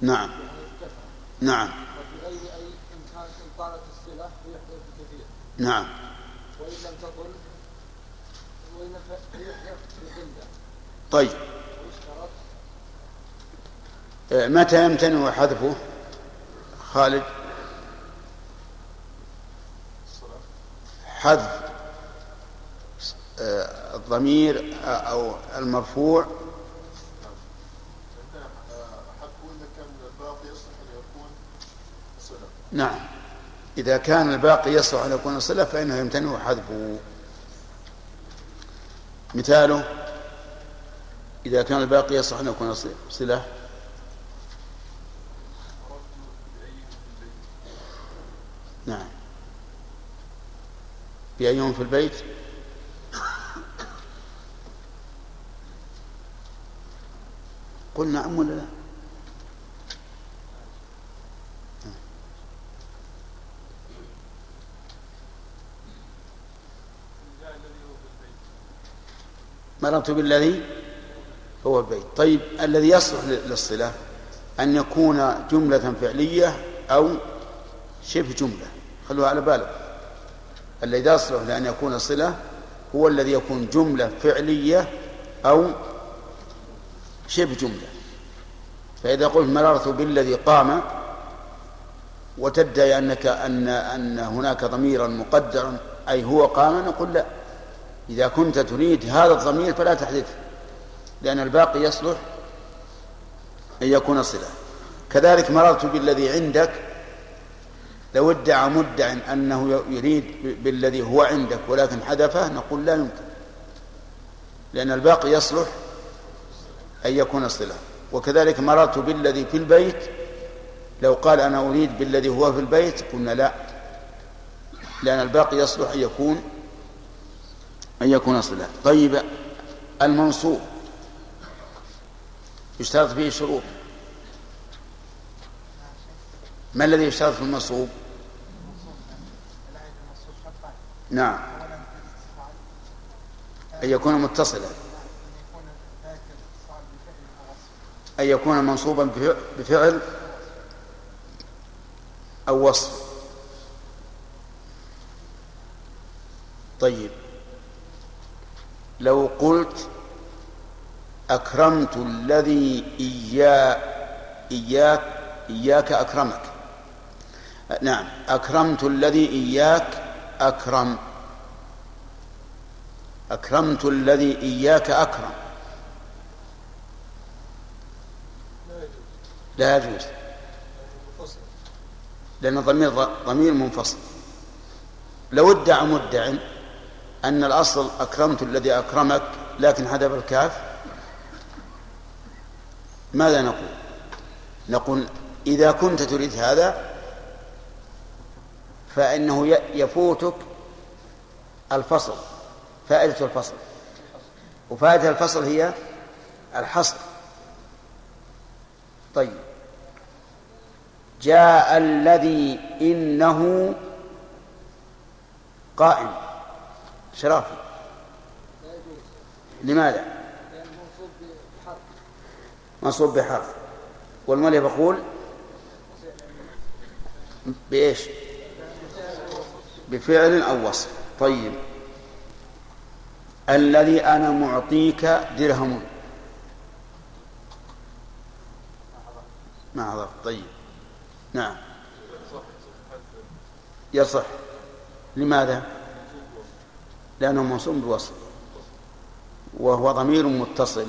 نعم. نعم. وفي أي إن كانت إن طالت الصلة كثير. نعم. وإن لم تطل وإن طيب. متى يمتنع حذفه؟ خالد. حذف آه، الضمير أو المرفوع. نعم. إذا كان الباقي يصلح أن يكون صلة فإنه يمتنع حذفه. مثاله إذا كان الباقي يصلح أن يكون صلة نعم بأيهم في البيت؟ قل نعم ولا لا؟ مررت بالذي هو البيت. طيب الذي يصلح للصلة أن يكون جملة فعلية أو شبه جملة. خلوها على بالك. الذي يصلح لأن يكون صلة هو الذي يكون جملة فعلية أو شبه جملة. فإذا قلت مررت بالذي قام وتدعي أنك أن أن هناك ضميرا مقدرا أي هو قام نقول لا. إذا كنت تريد هذا الضمير فلا تحذفه لأن الباقي يصلح أن يكون صلة. كذلك مررت بالذي عندك لو ادعى مدع أنه يريد بالذي هو عندك ولكن حذفه نقول لا يمكن. لأن الباقي يصلح أن يكون صلة. وكذلك مررت بالذي في البيت لو قال أنا أريد بالذي هو في البيت قلنا لا. لأن الباقي يصلح أن يكون أن يكون صلة. طيب المنصوب. يشترط فيه شروط. ما الذي يشترط في المنصوب؟ نعم. أن يكون متصلا. أن يكون منصوبا بفعل أو وصف. طيب. لو قلت أكرمت الذي إياك إياك أكرمك. نعم. أكرمت الذي إياك أكرم. أكرمت الذي إياك أكرم. لا يجوز. لأن الضمير ضمير منفصل. لو ادعى مدع أن الأصل أكرمت الذي أكرمك لكن حذف الكاف ماذا نقول؟ نقول إذا كنت تريد هذا فإنه يفوتك الفصل فائدة الفصل. وفائدة الفصل هي الحصر. طيب. جاء الذي إنه قائم. شرافي لماذا؟ منصوب بحرف. والمؤلف يقول بإيش؟ بفعل أو وصف. طيب. الذي أنا معطيك درهم. ما عرفت طيب. نعم. يصح. لماذا؟ لأنه منصوب بوصف وهو ضمير متصل.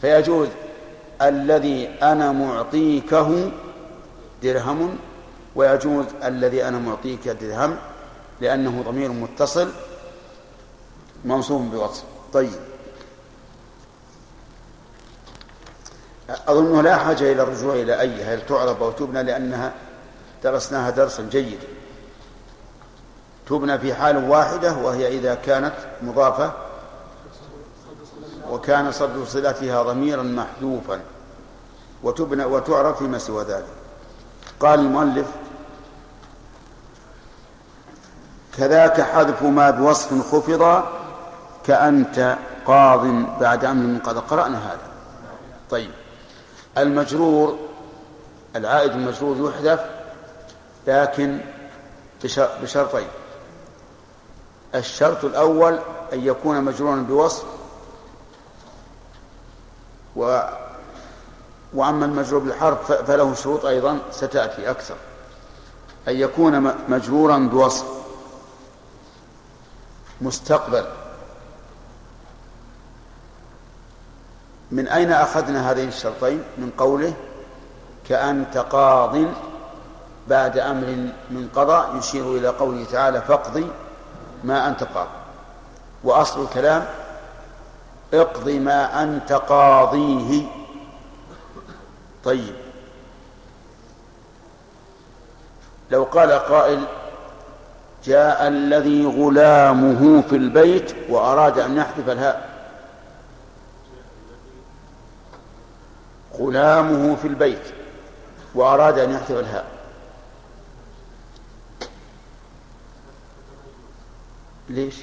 فيجوز. الذي أنا معطيكه درهم. ويجوز الذي أنا معطيك درهم. لأنه ضمير متصل منصوب بوصف. طيب. أظنه لا حاجة إلى الرجوع إلى أي هل تعرب أو تبنى؟ لأنها درسناها درسا جيدا. تبنى في حال واحدة وهي إذا كانت مضافة وكان صد صلتها ضميرا محذوفا وتبنى وتعرف فيما سوى ذلك. قال المؤلف كذاك حذف ما بوصف خفض كأنت قاض بعد أمر قد قرأنا هذا. طيب. المجرور العائد المجرور يحذف لكن بشرطين. الشرط الأول أن يكون مجرورا بوصف و وأما المجرور بالحرف فله شروط أيضا ستأتي أكثر. أن يكون مجرورا بوصف. مستقبل. من أين أخذنا هذين الشرطين؟ من قوله كأنت قاض بعد أمر من قضاء يشير إلى قوله تعالى فاقضي ما أنت قاض. وأصل الكلام اقض ما أنت قاضيه. طيب. لو قال قائل جاء الذي غلامه في البيت وأراد أن يحذف الهاء. غلامه في البيت وأراد أن يحذف الهاء. ليش؟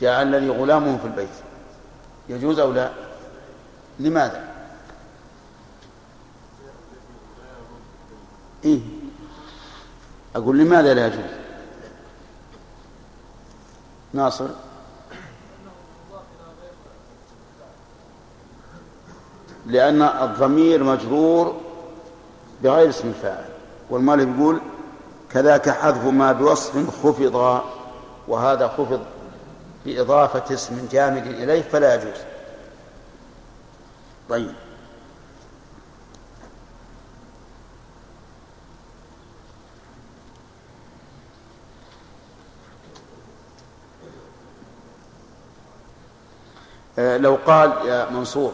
جاء الذي غلامه في البيت. يجوز أو لا؟ لماذا؟ إيه. أقول لماذا لا يجوز؟ ناصر. لأن الضمير مجرور بغير اسم الفاعل والمالك يقول كذاك حذف ما بوصف خفض وهذا خفض بإضافة اسم جامد إليه فلا يجوز. طيب. لو قال يا منصور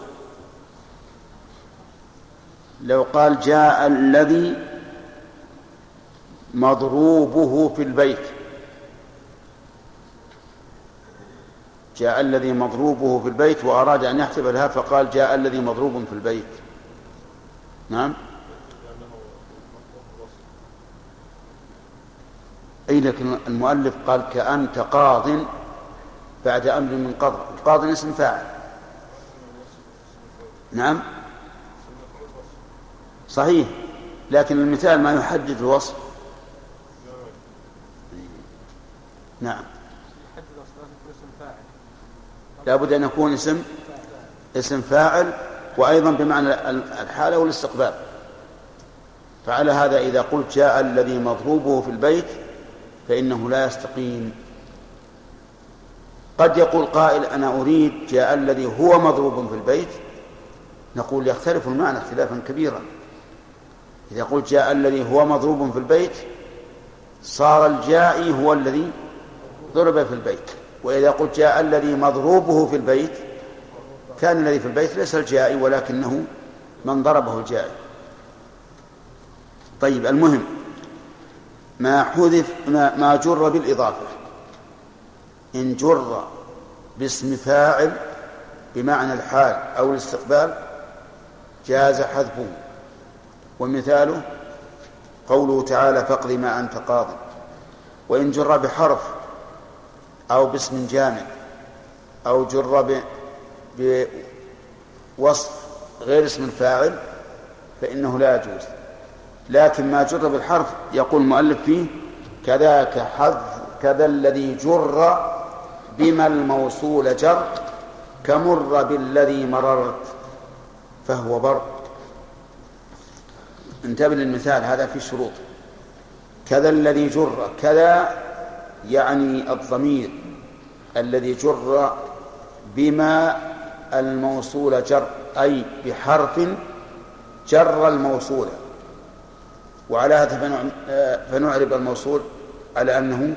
لو قال جاء الذي مضروبه في البيت. جاء الذي مضروبه في البيت وأراد أن يحسب لها فقال جاء الذي مضروب في البيت. نعم؟ أي لكن المؤلف قال كأنت قاض بعد أمر من قضى القاض اسم فاعل. نعم؟ صحيح. لكن المثال ما يحدد الوصف. نعم. لابد أن يكون اسم اسم فاعل وأيضا بمعنى الحالة والاستقبال. فعلى هذا إذا قلت جاء الذي مضروبه في البيت فإنه لا يستقيم. قد يقول قائل أنا أريد جاء الذي هو مضروب في البيت. نقول يختلف المعنى اختلافا كبيرا. إذا قلت جاء الذي هو مضروب في البيت صار الجائي هو الذي ضرب في البيت. وإذا قلت جاء الذي مضروبه في البيت كان الذي في البيت ليس الجائي ولكنه من ضربه الجائي. طيب المهم ما حذف ما, جر بالإضافة. إن جر باسم فاعل بمعنى الحال أو الاستقبال جاز حذفه. ومثاله قوله تعالى فاقض ما أنت قاض. وإن جر بحرف أو باسم جامع أو جر بوصف غير اسم الفاعل فإنه لا يجوز. لكن ما جر بالحرف يقول المؤلف فيه كذاك حذف كذا الذي جر بما الموصول جر كمر بالذي مررت فهو بر انتبه للمثال هذا في شروط. كذا الذي جر كذا يعني الضمير الذي جر بما الموصول جر أي بحرف جر الموصول. وعلى هذا فنعرب الموصول على أنه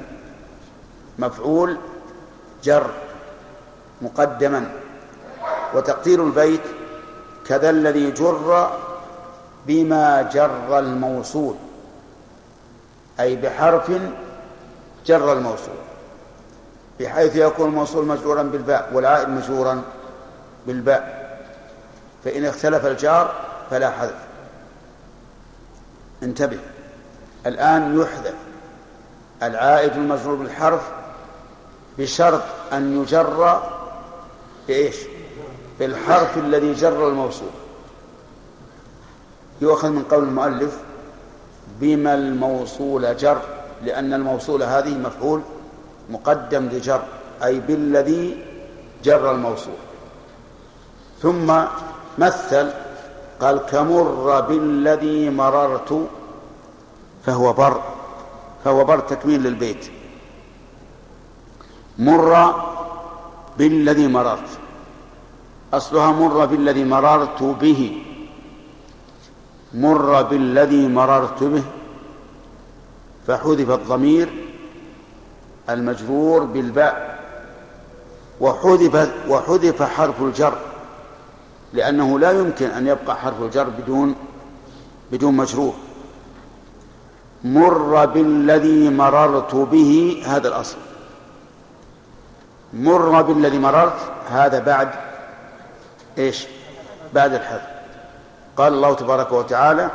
مفعول جر مقدما وتقدير البيت كذا الذي جر بما جر الموصول أي بحرف جر الموصول بحيث يكون الموصول مجرورا بالباء والعائد مجرورا بالباء فإن اختلف الجار فلا حذف. انتبه الآن يحذف العائد المجرور بالحرف بشرط أن يجر بإيش؟ بالحرف الذي جر الموصول. يؤخذ من قول المؤلف بما الموصول جر لأن الموصول هذه مفعول مقدم لجر أي بالذي جر الموصول. ثم مثل قال كمر بالذي مررت فهو بر فهو بر تكميل للبيت. مر بالذي مررت. أصلها مر بالذي مررت به. مر بالذي مررت به. فحذف الضمير المجرور بالباء. وحذف وحذف حرف الجر. لأنه لا يمكن أن يبقى حرف الجر بدون بدون مجرور. مر بالذي مررت به هذا الأصل. مر بالذي مررت هذا بعد إيش؟ بعد الحذف قال الله تبارك وتعالى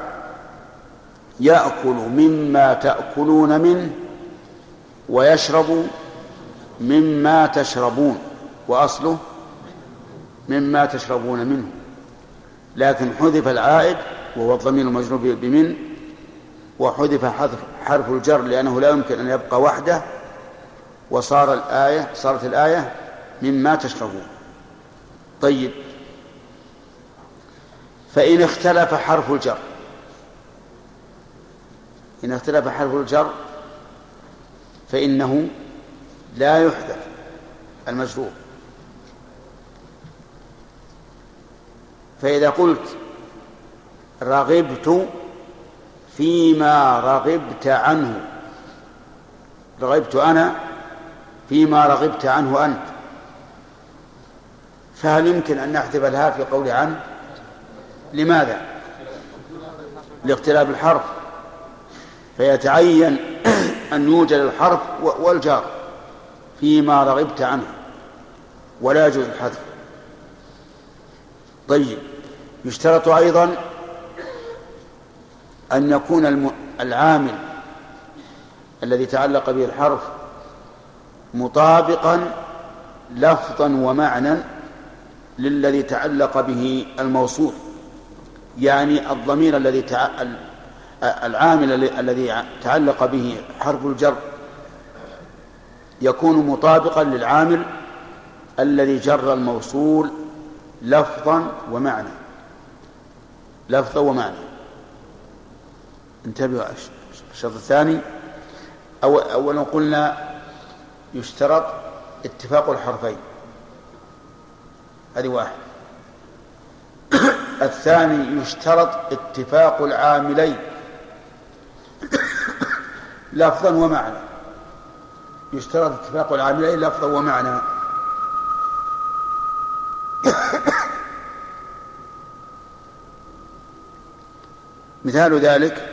يأكل مما تأكلون منه ويشرب مما تشربون. وأصله مما تشربون منه. لكن حذف العائد وهو الضمير المجرور بمن وحذف حذف حرف الجر لأنه لا يمكن أن يبقى وحده. وصار الآية صارت الآية مما تشربون. طيب. فإن اختلف حرف الجر. إن اختلف حرف الجر فإنه لا يحذف المجرور. فإذا قلت رغبت فيما رغبت عنه رغبت أنا فيما رغبت عنه أنت. فهل يمكن أن نحذف الهاء في قول عنه لماذا؟ لاختلاف الحرف. فيتعين *clears throat* أن يوجد الحرف والجار فيما رغبت عنه. ولا يجوز الحذف. طيب يشترط أيضا أن يكون العامل الذي تعلق به الحرف مطابقا لفظا ومعنى للذي تعلق به الموصول يعني الضمير الذي تع... العامل الذي تعلق به حرف الجر يكون مطابقا للعامل الذي جر الموصول لفظا ومعنى. لفظا ومعنى. انتبهوا الشرط الثاني. أو أولا قلنا يشترط اتفاق الحرفين. هذه واحد. *coughs* الثاني يشترط اتفاق العاملين. *coughs* لفظا ومعنى. يشترط اتفاق العاملين لفظا ومعنى. *coughs* مثال ذلك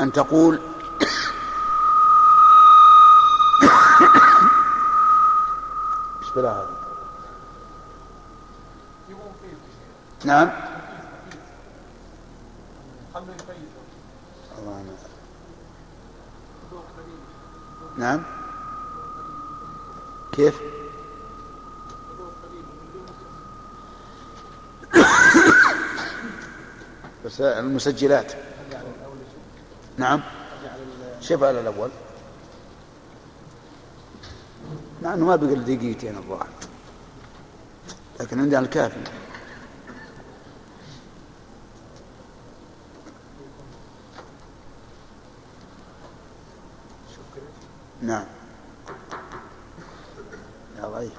أن تقول إيش بلا هذا نعم. نعم. كيف؟ بس *coughs* المسجلات. نعم. شوف على الأول. مع أنه ما بقى دقيقتين الظاهر. لكن عندنا الكافي. نعم. يا ضعيف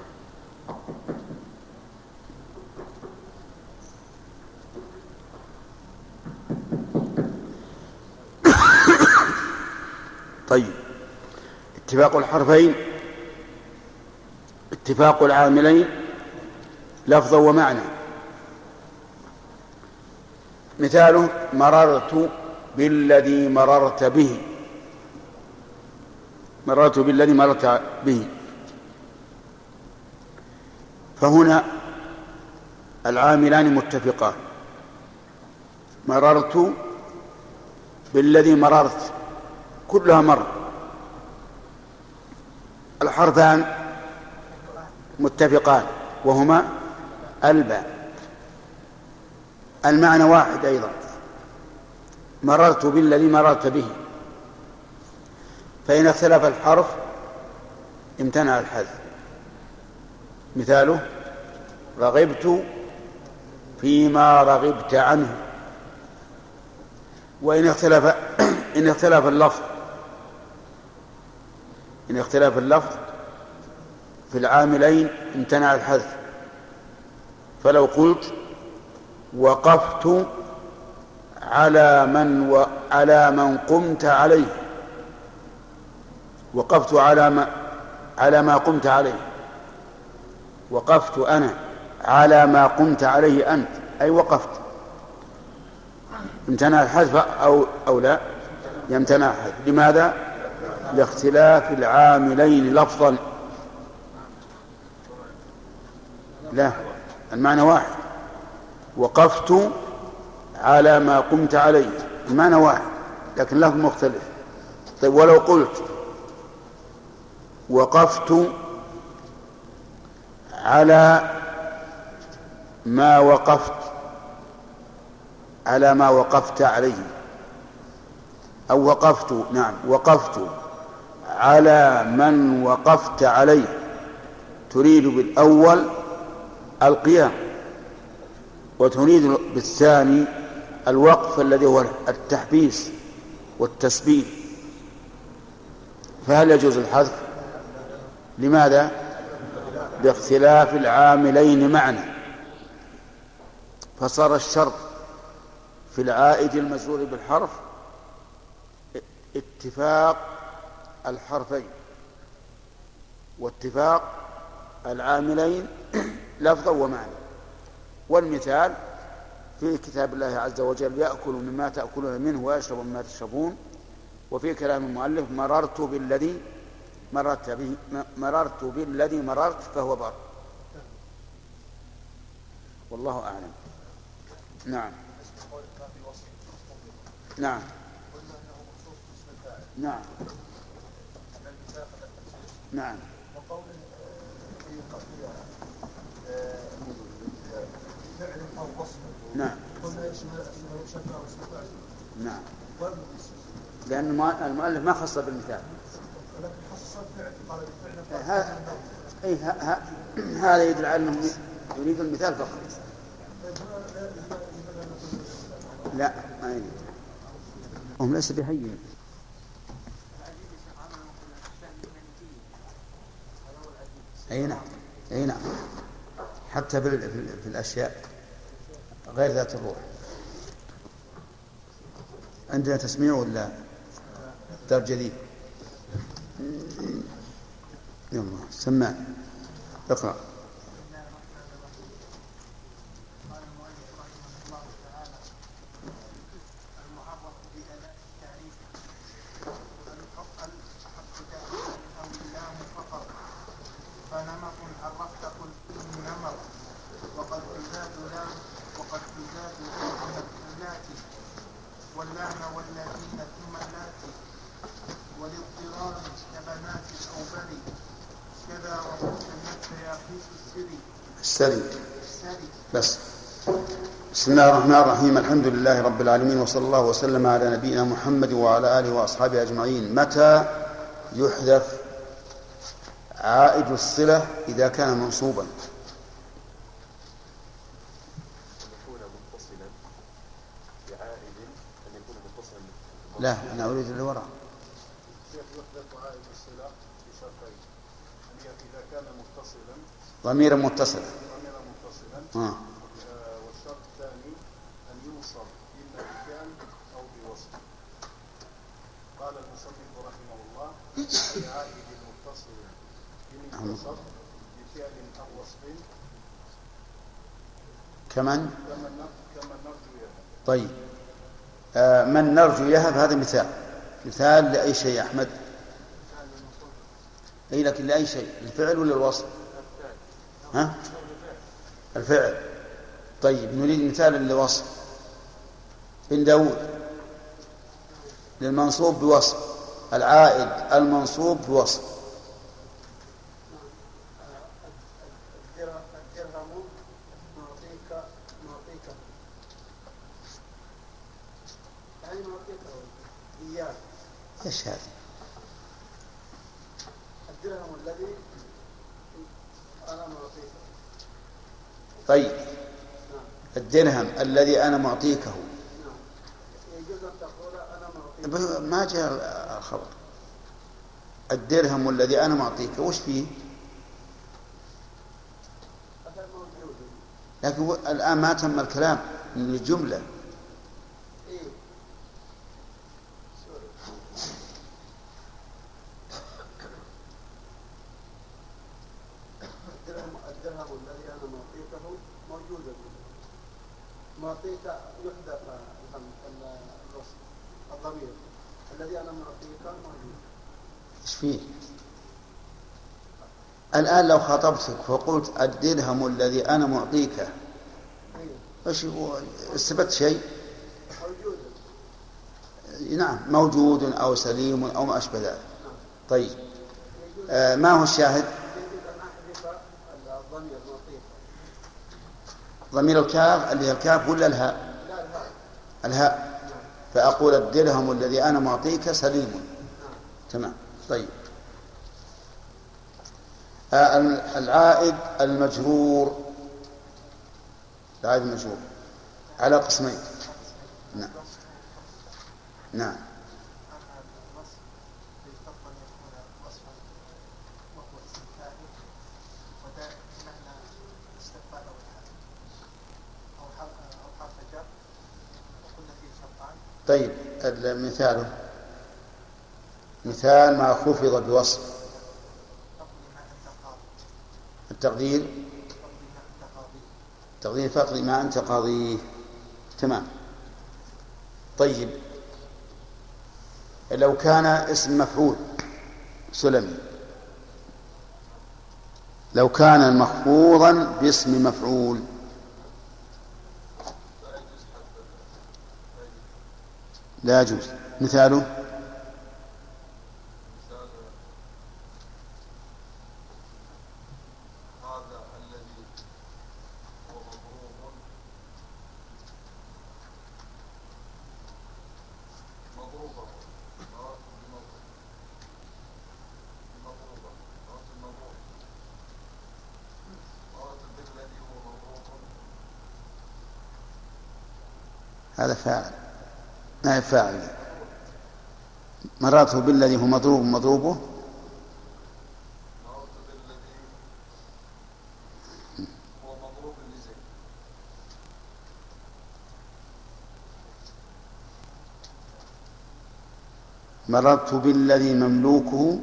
*coughs* طيب. اتفاق الحرفين. اتفاق العاملين لفظا ومعنى. مثاله مررت بالذي مررت به. مررت بالذي مررت به. فهنا العاملان متفقان. مررت بالذي مررت كلها مر. الحرفان متفقان وهما الباء. المعنى واحد أيضا. مررت بالذي مررت به. فإن اختلف الحرف امتنع الحذف. مثاله رغبت فيما رغبت عنه. وإن اختلف *clears throat* إن اختلف اللفظ. إن اختلاف اللفظ في العاملين امتنع الحذف. فلو قلت وقفت على من و على من قمت عليه. وقفت على ما على ما قمت عليه. وقفت أنا على ما قمت عليه أنت. أي وقفت. امتنع الحذف أو أو لا؟ يمتنع الحذف. لماذا؟ لاختلاف العاملين لفظا. لا المعنى واحد. وقفت على ما قمت عليه المعنى واحد لكن لفظ مختلف. طيب ولو قلت وقفت على ما وقفت على ما وقفت عليه. أو وقفت نعم وقفت على من وقفت عليه. تريد بالأول القيام وتريد بالثاني الوقف الذي هو التحبيس والتسبيح. فهل يجوز الحذف؟ لماذا؟ باختلاف العاملين معنا. فصار الشرط في العائد المجرور بالحرف اتفاق الحرفين واتفاق العاملين لفظا ومعنى. والمثال في كتاب الله عز وجل يأكل مما تأكلون منه ويشرب مما تشربون وفي كلام المؤلف مررت بالذي مررت به مررت بالذي مررت فهو بر. والله أعلم. نعم. نعم. نعم. نعم. نعم. نعم. لأن المؤلف ما خص بالمثال. هذا يدل على أنه يريد المثال فقط. لا ما يريد. هم ليس بهين. أي نعم أي نعم. حتى في الأشياء. غير ذات الروح. عندنا تسميع ولا درجة جديد يلا سمع اقرأ. السري بس. بسم الله الرحمن الرحيم. الحمد لله رب العالمين وصلى الله وسلم على نبينا محمد وعلى آله وأصحابه أجمعين. متى يحذف عائد الصلة إذا كان منصوبا؟ لا أنا أريد اللي وراء ضميرا متصلا آه. والشرط الثاني ان يوصف اما بكان أو بوصف قال المصنف رحمه الله بعائد المتصل ان اتصف بفعل أو وصف كمن كمن نرجو يهب طيب آه من نرجو يهب هذا مثال. مثال لأي شيء أحمد؟ أي لكن لأي شيء الفعل ولا الوصف؟ ها؟ الفعل. طيب نريد مثال للوصف. بن داود. للمنصوب بوصف. العائد المنصوب بوصف إيش هذا؟ الدرهم الذي أنا معطيك طيب الدرهم الذي أنا معطيكه. ما جاء الخبر. الدرهم الذي أنا معطيك وش فيه؟ لكن الآن ما تم الكلام من الجملة إيه سوري. الدرهم الدرهم الذي أنا معطيكه موجود معطيك يحذف الهم- ال- الوصف الضمير الذي أنا معطيك موجود إيش فيه الآن لو خاطبتك فقلت الدرهم الذي أنا معطيك. إيش استفدت شيء؟ نعم موجود أو سليم أو ما أشبه ذلك. طيب آه ما هو الشاهد؟ ضمير الكاف اللي هي الكاف ولا الهاء؟ الهاء. فأقول الدرهم الذي أنا معطيك سليم. تمام طيب. العائد المجرور. العائد المجرور. على قسمين. نعم. نعم. الوصف يفترض ان يكون وصفا وهو التقدير؟ تقدير فقد ما أنت قاضيه تمام. طيب. لو كان اسم مفعول سلمي. لو كان مخفوضا باسم مفعول. لا يجوز. مثاله هذا الذي هو مضروب مضروبة مرات بمضروب بمضروبة مرات بمضروب مرات بالذي هو مضروب هذا فاعل ما هي فاعل مراته بالذي هو مضروب مضروبه؟ مررت بالذي مملوكه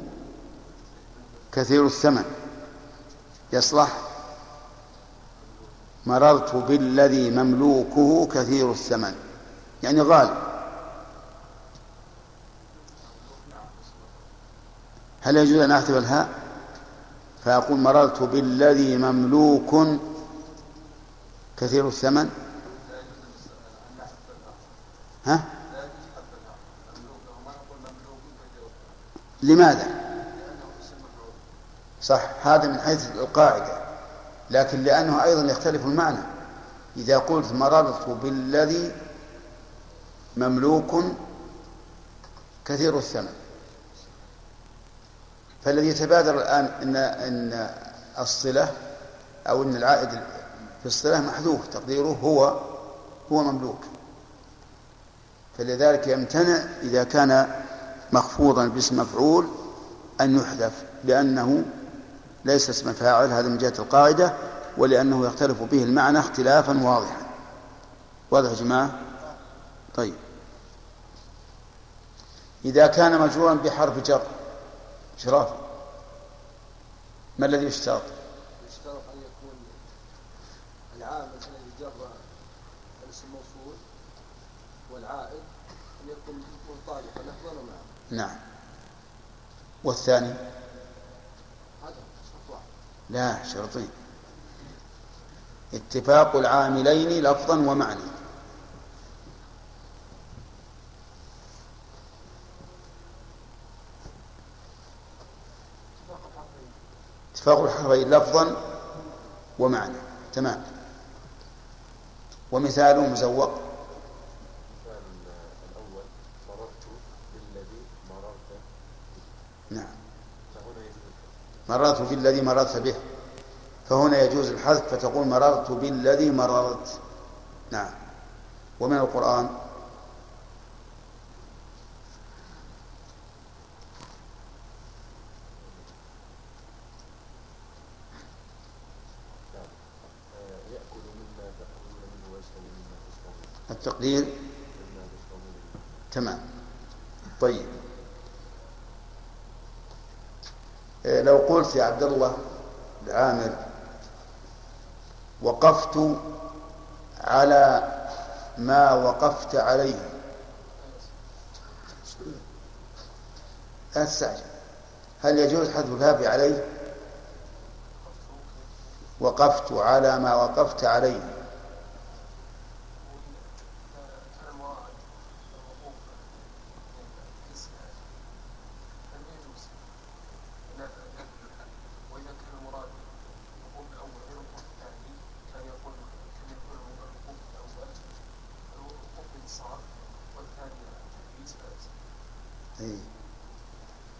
كثير الثمن. يصلح؟ مررت بالذي مملوكه كثير الثمن. يعني غالي هل يجوز أن أكتب الهاء؟ فأقول مررت بالذي مملوك كثير الثمن. ها؟ لماذا؟ صح هذا من حيث القاعدة لكن لأنه أيضا يختلف المعنى. إذا قلت مررت بالذي مملوك كثير الثمن. فالذي يتبادر الآن إن إن الصلة أو إن العائد في الصلة محذوف تقديره هو هو مملوك. فلذلك يمتنع إذا كان مخفوضا باسم مفعول أن يحذف لأنه ليس اسم فاعل هذا من جهة القاعدة ولأنه يختلف به المعنى اختلافا واضحا. واضح يا جماعة؟ طيب. إذا كان مجرورا بحرف جر شراف ما الذي يشترط؟ يشترط أن يكون العامل الذي جر الاسم الموصول والعائد أن يكون مطابقا لفظا ومعنى نعم. والثاني؟ هذا شرط واحد. لا شرطين. اتفاق العاملين لفظا ومعنى. اتفاق الحرفين لفظا ومعنى. تمام. ومثاله مزوق. المثال الأول مررت بالذي مررت نعم مررت بالذي مررت به. فهنا يجوز الحذف فتقول مررت بالذي مررت. نعم. ومن القرآن آه، يأكل مما تأكلون منه ويشرب مما تشربون التقدير؟ تمام. طيب. إيه، لو قلت يا عبد الله العامر وقفت على ما وقفت عليه. لا تستعجل هل يجوز حذف الكاف عليه؟ وقفت على ما وقفت عليه كان المراد الوقوف اسم لم يجوز لا واذا كان المراد الوقوف الأول غير الوقوف الثاني كان يقول كان يقول الوقوف الأول الوقوف بالانصاف والثاني باثبات إيه.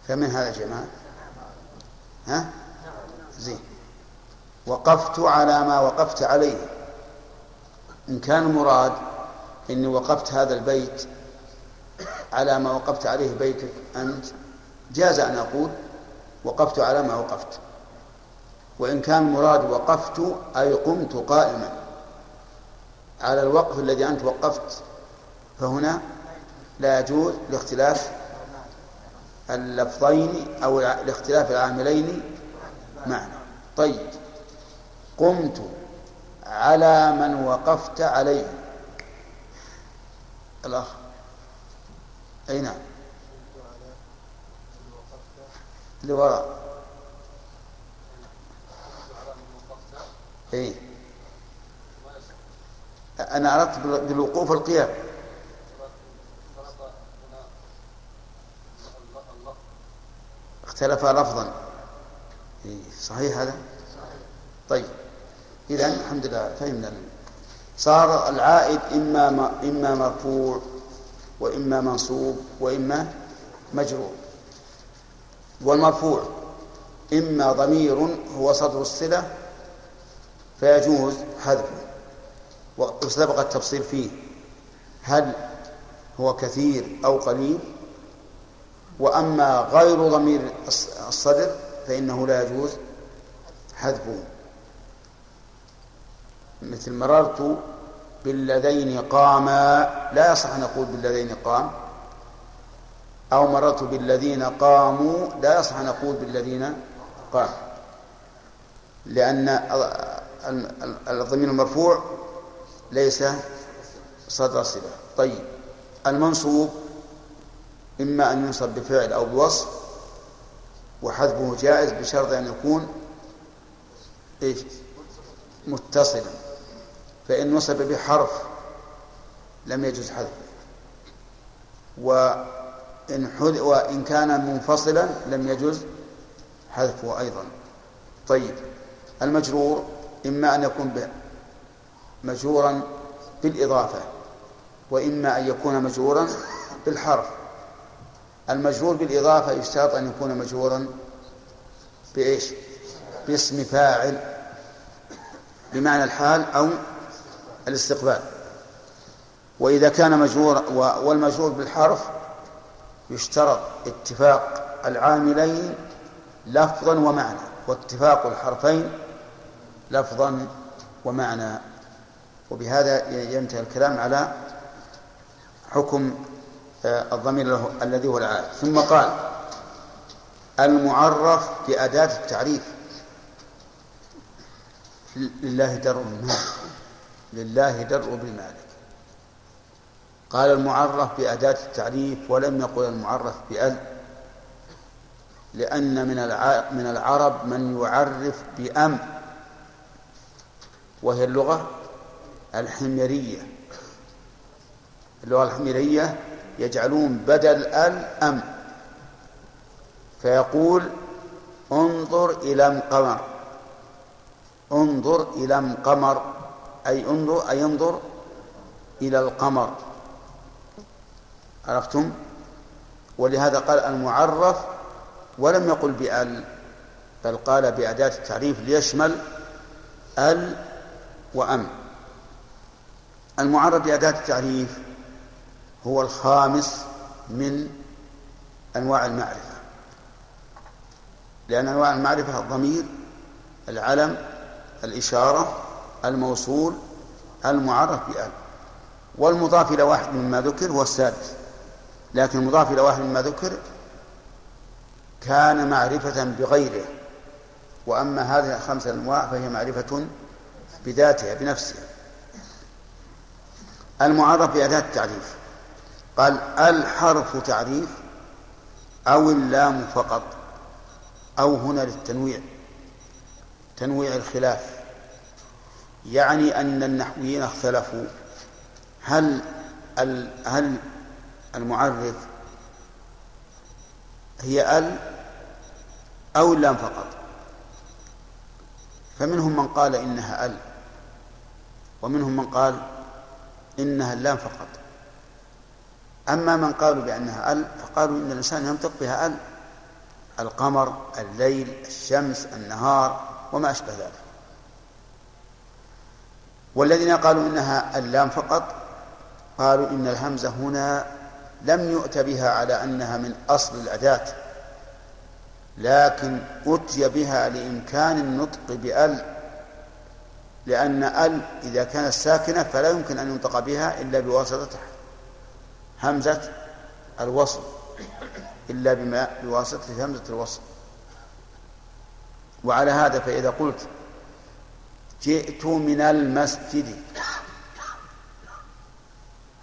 فمن هذا يا ها؟ زين. وقفت على ما وقفت عليه. إن كان المراد إني وقفت هذا البيت على ما وقفت عليه بيتك أنت جاز أن أقول وقفت على ما وقفت. وإن كان المراد وقفت أي قمت قائما. على الوقف الذي أنت وقفت فهنا لا يجوز لاختلاف اللفظين أو لاختلاف العاملين معنا طيب. قمت على من وقفت عليه. الأخ. أي نعم. لوراء أي أنا أردت بالوقوف القيام. اختلف لفظا. إيه، صحيح هذا؟ طيب. إذا الحمد لله فهمنا. صار العائد إما إما مرفوع وإما منصوب وإما مجرور. والمرفوع إما ضمير هو صدر الصلة فيجوز حذفه وسبق التفصيل فيه. هل هو كثير أو قليل؟ وأما غير ضمير الصدر فإنه لا يجوز حذفه. مثل مررت بالذين قاما لا يصح أن نقول بالذين قام. أو مررت بالذين قاموا لا يصح أن نقول بالذين قام. لأن الضمير المرفوع ليس صدر صلة طيب المنصوب إما أن ينصب بفعل أو بوصف وحذفه جائز بشرط أن يكون إيش؟ متصلا. فإن نصب بحرف لم يجوز حذفه. وإن حذ وإن كان منفصلا لم يجوز حذفه أيضا. طيب المجرور إما أن يكون مجرورا بالإضافة وإما أن يكون مجرورا بالحرف. المجرور بالإضافة يشترط أن يكون مجرورا بإيش؟ باسم فاعل بمعنى الحال أو الاستقبال. وإذا كان مجرور والمجرور بالحرف يشترط اتفاق العاملين لفظا ومعنى واتفاق الحرفين لفظا ومعنى. وبهذا ينتهي الكلام على حكم آه، الضمير الذي هو العائد ثم قال المعرف بأداة التعريف. لله در بالمالك لله در بالمالك قال المعرف بأداة التعريف ولم يقل المعرف بأل لأن من من العرب من يعرف بأم. وهي اللغة الحميرية. اللغة الحميرية يجعلون بدل ال أم. فيقول انظر إلى القمر. انظر إلى القمر. أي انظر أي انظر إلى القمر. عرفتم؟ ولهذا قال المعرف ولم يقل بأل بل قال بأداة التعريف ليشمل ال وأم. المعرب بأداة التعريف هو الخامس من أنواع المعرفة. لأن أنواع المعرفة الضمير العلم الإشارة الموصول المعرف بأل والمضاف إلى واحد مما ذكر هو السادس. لكن المضاف إلى واحد مما ذكر كان معرفة بغيره. وأما هذه الخمسة أنواع فهي معرفة بذاتها بنفسها. المعرف بأداة التعريف. قال الحرف تعريف أو اللام فقط أو هنا للتنويع تنويع الخلاف. يعني أن النحويين اختلفوا. هل هل المعرف هي ال أو اللام فقط؟ فمنهم من قال إنها ال ومنهم من قال إنها اللام فقط. أما من قالوا بأنها أل فقالوا إن الإنسان ينطق بها أل. القمر الليل الشمس النهار وما أشبه ذلك. والذين قالوا إنها اللام فقط قالوا إن الهمزة هنا لم يؤت بها على أنها من أصل الأداة لكن أتي بها لإمكان النطق بأل. لأن أل إذا كانت ساكنة فلا يمكن أن ينطق بها إلا بواسطة همزة الوصل إلا بما بواسطة همزة الوصل. وعلى هذا فإذا قلت جئت من المسجد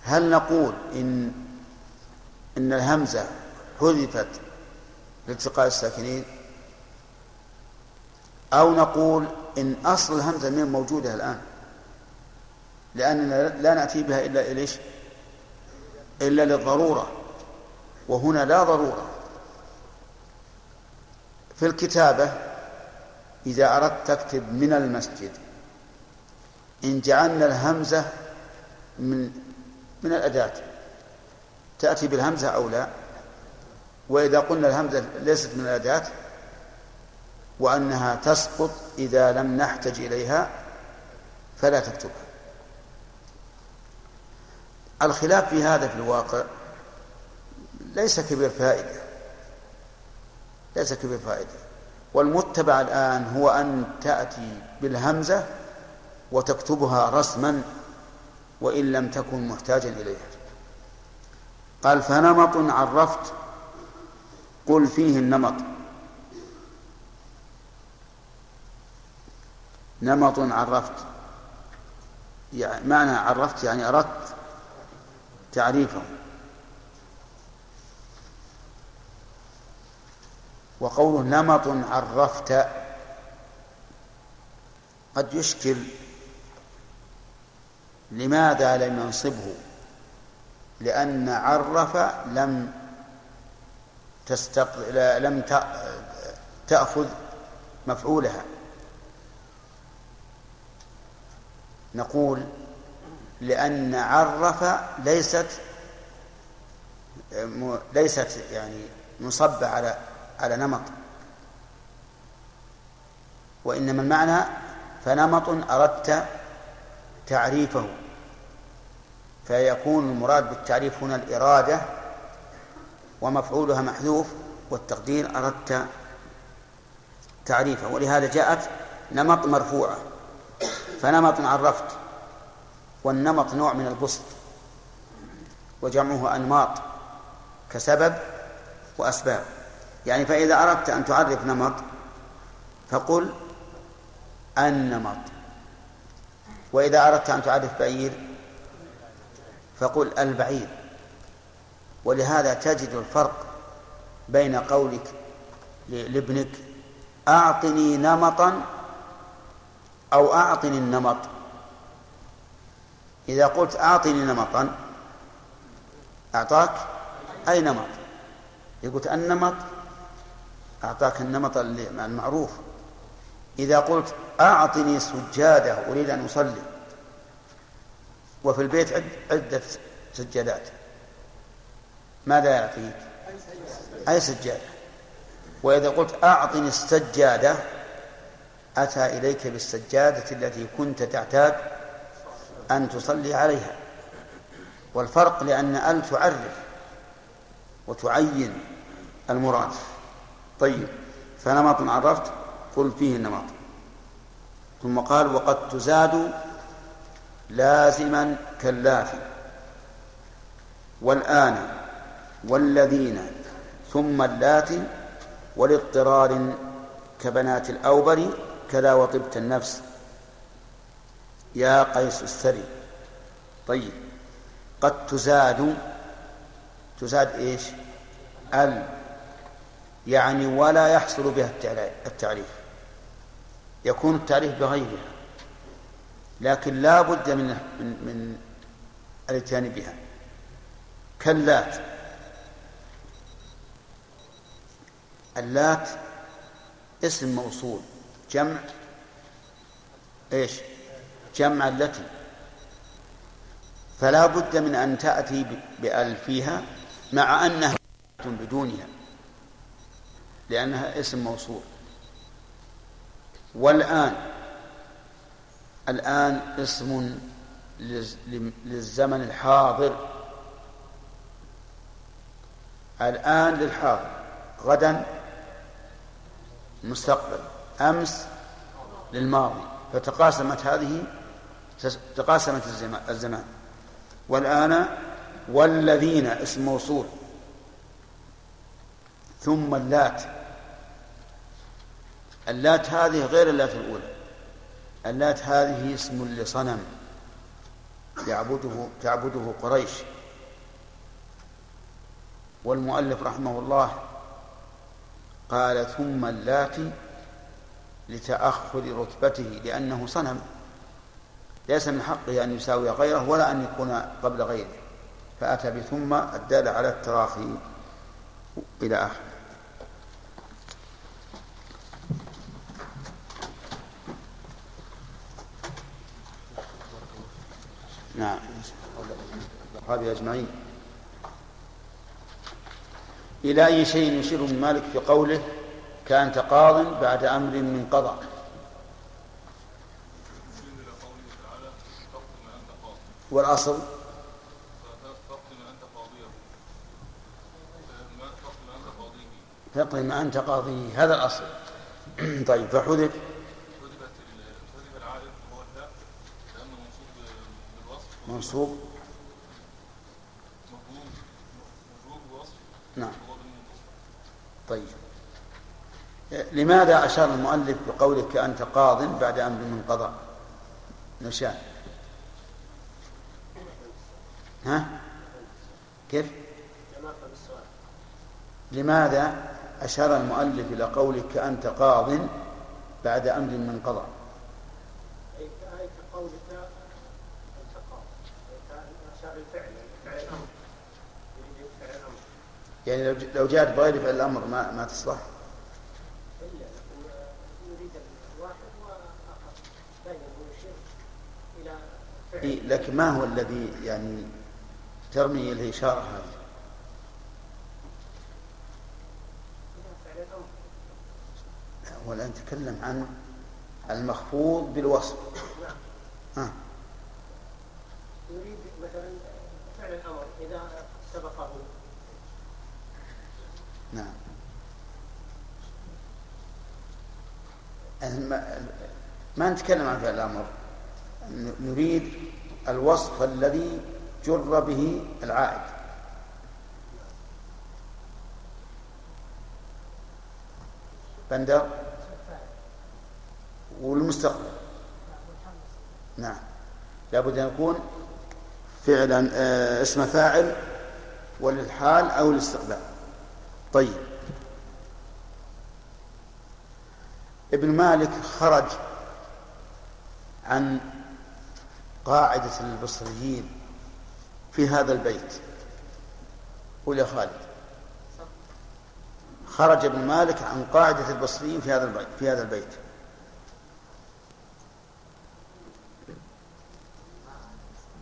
هل نقول إن إن الهمزة حذفت لالتقاء الساكنين؟ أو نقول إن أصل الهمزة من موجودة الآن لأننا لا نأتي بها إلا إليش؟ إلا للضرورة وهنا لا ضرورة. في الكتابة إذا أردت تكتب من المسجد إن جعلنا الهمزة من من الأداة. تأتي بالهمزة أو لا؟ وإذا قلنا الهمزة ليست من الأداة وأنها تسقط إذا لم نحتج إليها فلا تكتبها. الخلاف في هذا في الواقع ليس كبير فائدة ليس كبير فائدة. والمتبع الآن هو أن تأتي بالهمزة وتكتبها رسما وإن لم تكن محتاجا إليها. قال فنمط عرفت قل فيه النمط. نمط عرفت يعني معنى عرفت يعني أردت. تعريفه وقوله نمط عرفت قد يشكل لماذا لم ينصبه؟ لأن عرف لم تستق... لم تأخذ مفعولها. نقول لأن عرف ليست ليست يعني مصبة على على نمط. وإنما المعنى فنمط أردت تعريفه. فيكون المراد بالتعريف هنا الإرادة ومفعولها محذوف والتقدير أردت تعريفه. ولهذا جاءت نمط مرفوعة. فنمط عرفت. والنمط نوع من البسط وجمعه أنماط كسبب وأسباب. يعني فإذا أردت أن تعرف نمط فقل النمط. وإذا أردت أن تعرف بعير فقل البعير. ولهذا تجد الفرق بين قولك لابنك أعطني نمطا أو أعطني النمط. إذا قلت أعطني نمطا أعطاك أي نمط؟ إذا قلت النمط أعطاك النمط المعروف. إذا قلت أعطني سجادة أريد أن أصلي. وفي البيت عدة سجادات. ماذا يعطيك؟ أي سجادة. وإذا قلت أعطني السجادة أتى إليك بالسجادة التي كنت تعتاد أن تصلي عليها. والفرق لأن أل تعرف وتعين المراد. طيب فنمط عرفت؟ قل فيه النمط. ثم قال وقد تزاد لازما كاللافي. والآن والذين ثم اللاتي ولاضطرار كبنات الأوبر كذا وطبت النفس. يا قيس السري. طيب قد تزاد تزاد إيش؟ ال يعني ولا يحصل بها التعريف. يكون التعريف بغيرها لكن لا بد من من, من الاتيان بها. كاللات. اللات اسم موصول جمع إيش؟ جمع التي فلا بد من أن تأتي بال فيها مع أنها بدونها لأنها اسم موصول. والآن الآن اسم للزمن الحاضر. الآن للحاضر. غدا مستقبل. أمس للماضي. فتقاسمت هذه تقاسمت الزمان والآن والذين اسم موصول. ثم اللات. اللات هذه غير اللات الأولى. اللات هذه اسم لصنم. يعبده تعبده قريش. والمؤلف رحمه الله قال ثم اللاتي لتأخر رتبته لأنه صنم. ليس من حقه أن يساوي غيره ولا أن يكون قبل غيره. فأتى بثم الدالة على التراخي إلى آخره. نعم. هذه أجمعين. إلى أي شيء يشير ابن مالك في قوله كأنت قاض بعد أمر من قضاء والأصل؟ فاقضي ما أنت قاضيه هذا الأصل. *clears throat* طيب فحذف. منصوب. نعم. طيب. لماذا أشار المؤلف بقولك أنت قاض بعد أمر من قضاء؟ نشان. ها؟ كيف؟ لماذا أشار المؤلف إلى قولك أنت قاض بعد أمر من الأمر يعني لو جاءت بغير فعل الأمر ما ما تصلح؟ إيه، لكن ما هو الذي يعني ترمي الإشارة هذه إلى فعل الأمر هو الآن تكلم عن المخفوض بالوصف. ها. يريد مثلا فعل الأمر إذا سبقه. نعم. ما, نتكلم عن فعل الأمر. نريد الوصف الذي جر به العائد. بندر والمستقبل. نعم. لابد أن يكون فعلا آه، اسم فاعل وللحال أو الاستقبال. طيب. ابن مالك خرج عن قاعدة البصريين في هذا البيت. قول يا خالد. خرج ابن مالك عن قاعدة البصريين في هذا البيت في هذا البيت.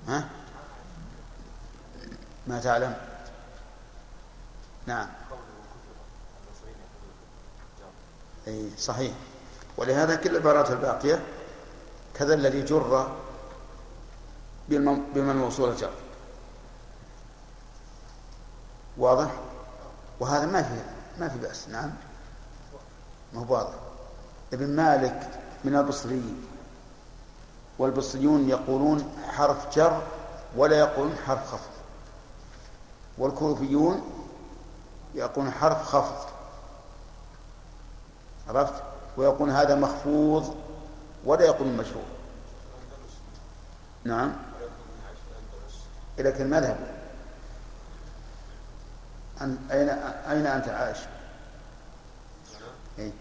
ها؟ ما تعلم؟ نعم. أي صحيح. ولهذا كل العبارات الباقية كذا الذي جر بالمن موصول جر واضح؟ وهذا ما في ما في بأس نعم. ما هو واضح. ابن مالك من البصريين والبصريون يقولون حرف جر ولا يقولون حرف خفض. والكوفيون يقولون حرف خفض. عرفت؟ ويقول هذا مخفوض ولا يقول مشهور نعم. إلى المذهب أين أين أنت عايش؟ إيه؟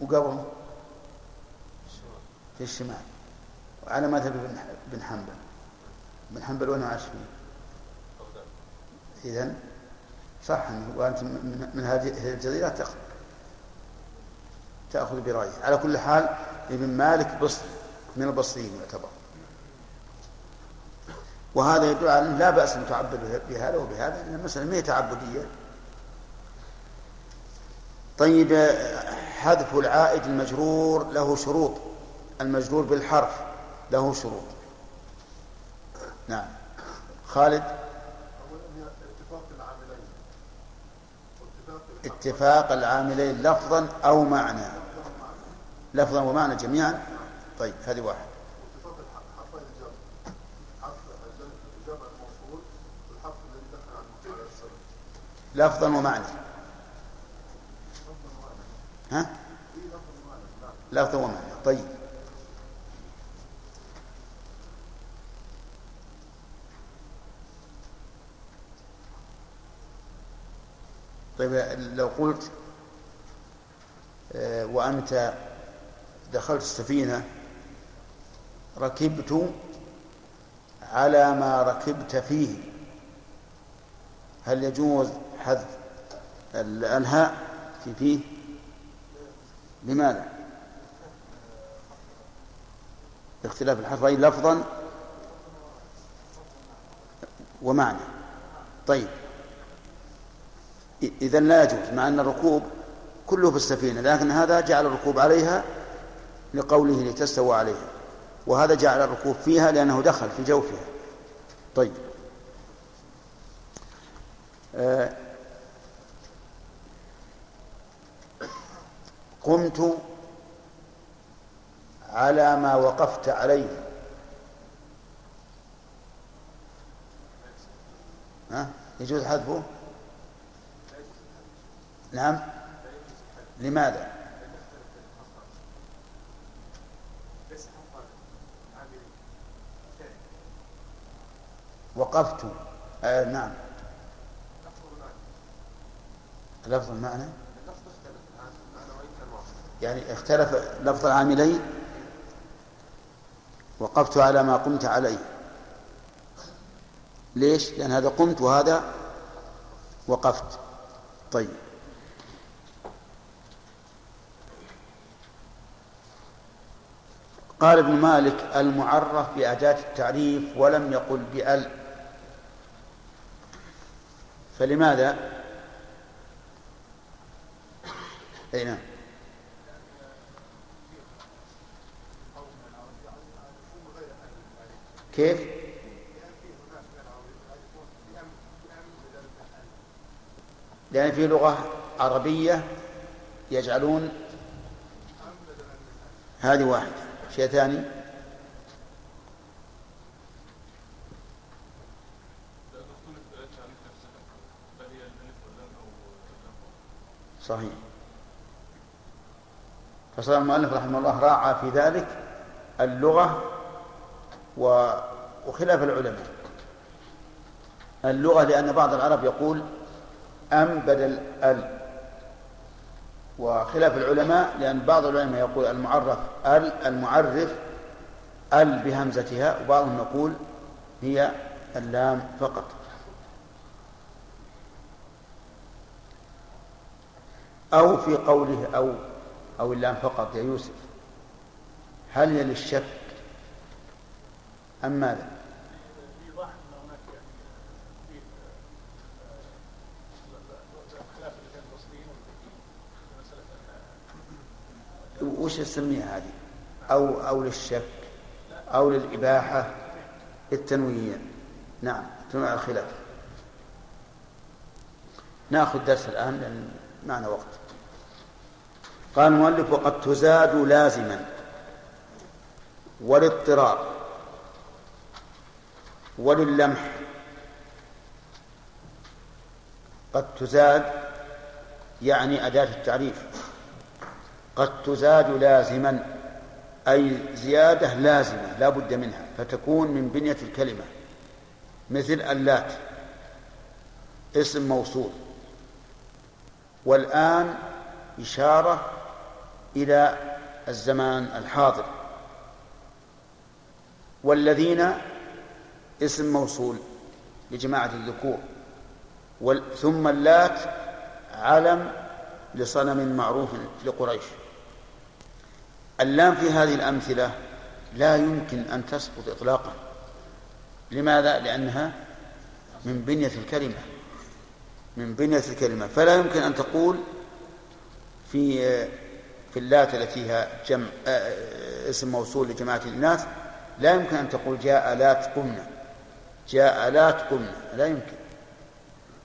وقبل؟ في الشمال. وعلى مذهب بن حنبل. بن حنبل وين عاش فيه؟ إذن؟ صح وأنت من هذه الجزيرة تأخذ. تأخذ برأيه على كل حال ابن مالك بصري من البصريين يعتبر. وهذا يدل على لا بأس أن تعبد بهذا وبهذا لأن المسألة ما هي تعبدية. طيب حذف العائد المجرور له شروط المجرور بالحرف له شروط. نعم. خالد؟ اتفاق العاملين لفظا أو معنى. لفظا ومعنى جميعا. طيب هذه واحد لفظا ومعنى. ها؟ لفظا ومعنى. طيب. طيب لو قلت آه، وأنت دخلت السفينة ركبت على ما ركبت فيه. هل يجوز حذف الهاء في فيه؟ لماذا؟ اختلاف الحرفين لفظا ومعنى. طيب. إذا لا يجوز مع أن الركوب كله في السفينة لكن هذا جعل الركوب عليها لقوله لتستوى عليها وهذا جعل الركوب فيها لأنه دخل في جوفها طيب. قمت على ما وقفت عليه. ها؟ يجوز حذفه؟ نعم. لماذا؟ وقفت. آه نعم. لفظ المعنى؟ يعني اختلف لفظ العاملين؟ وقفت على ما قمت عليه. ليش؟ لأن هذا قمت وهذا وقفت. طيب. قال ابن مالك المعرف بأداة التعريف ولم يقل بأل. فلماذا؟ أي نعم. كيف؟ لأن في لغة عربية يجعلون هذه واحدة. شيء ثاني؟ صحيح. فصار المؤلف رحمه الله راعى في ذلك اللغة وخلاف العلماء. اللغة لأن بعض العرب يقول أم بدل ال. وخلاف العلماء لأن بعض العلماء يقول المعرف ال المعرف ال بهمزتها وبعضهم يقول هي اللام فقط. أو في قوله أو أو اللام فقط يا يوسف. هل هي للشك أم ماذا؟ وش نسميها هذه؟ أو أو للشك أو للإباحة التنوية نعم تنوع الخلاف. ناخذ درس الآن لأن معنا وقت. قال المؤلف وقد تزاد لازما والاضطرار وللمح قد تزاد يعني أداة التعريف. قد تزاد لازما أي زيادة لازمة لا بد منها فتكون من بنية الكلمة. مثل اللات اسم موصول. والآن إشارة إلى الزمان الحاضر. والذين اسم موصول لجماعة الذكور. ثم اللات علم لصنم معروف لقريش. اللام في هذه الأمثلة لا يمكن أن تسقط إطلاقا. لماذا؟ لأنها من بنية الكلمة. من بنية الكلمة. فلا يمكن أن تقول في في اللات التي هي جمع اسم موصول لجماعة الناس لا يمكن أن تقول جاء لات قمنا جاء لات قمنا لا يمكن.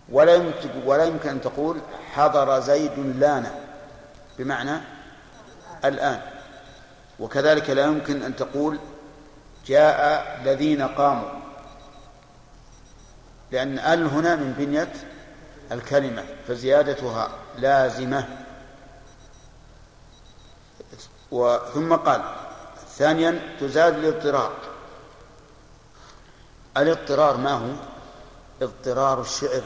ولا يمكن ولا يمكن أن تقول حضر زيد لانا بمعنى الآن. وكذلك لا يمكن أن تقول جاء الذين قاموا. لأن آل هنا من بنية الكلمة فزيادتها لازمة. ثم قال ثانيا تزاد الاضطرار. الاضطرار ما هو؟ اضطرار الشعر.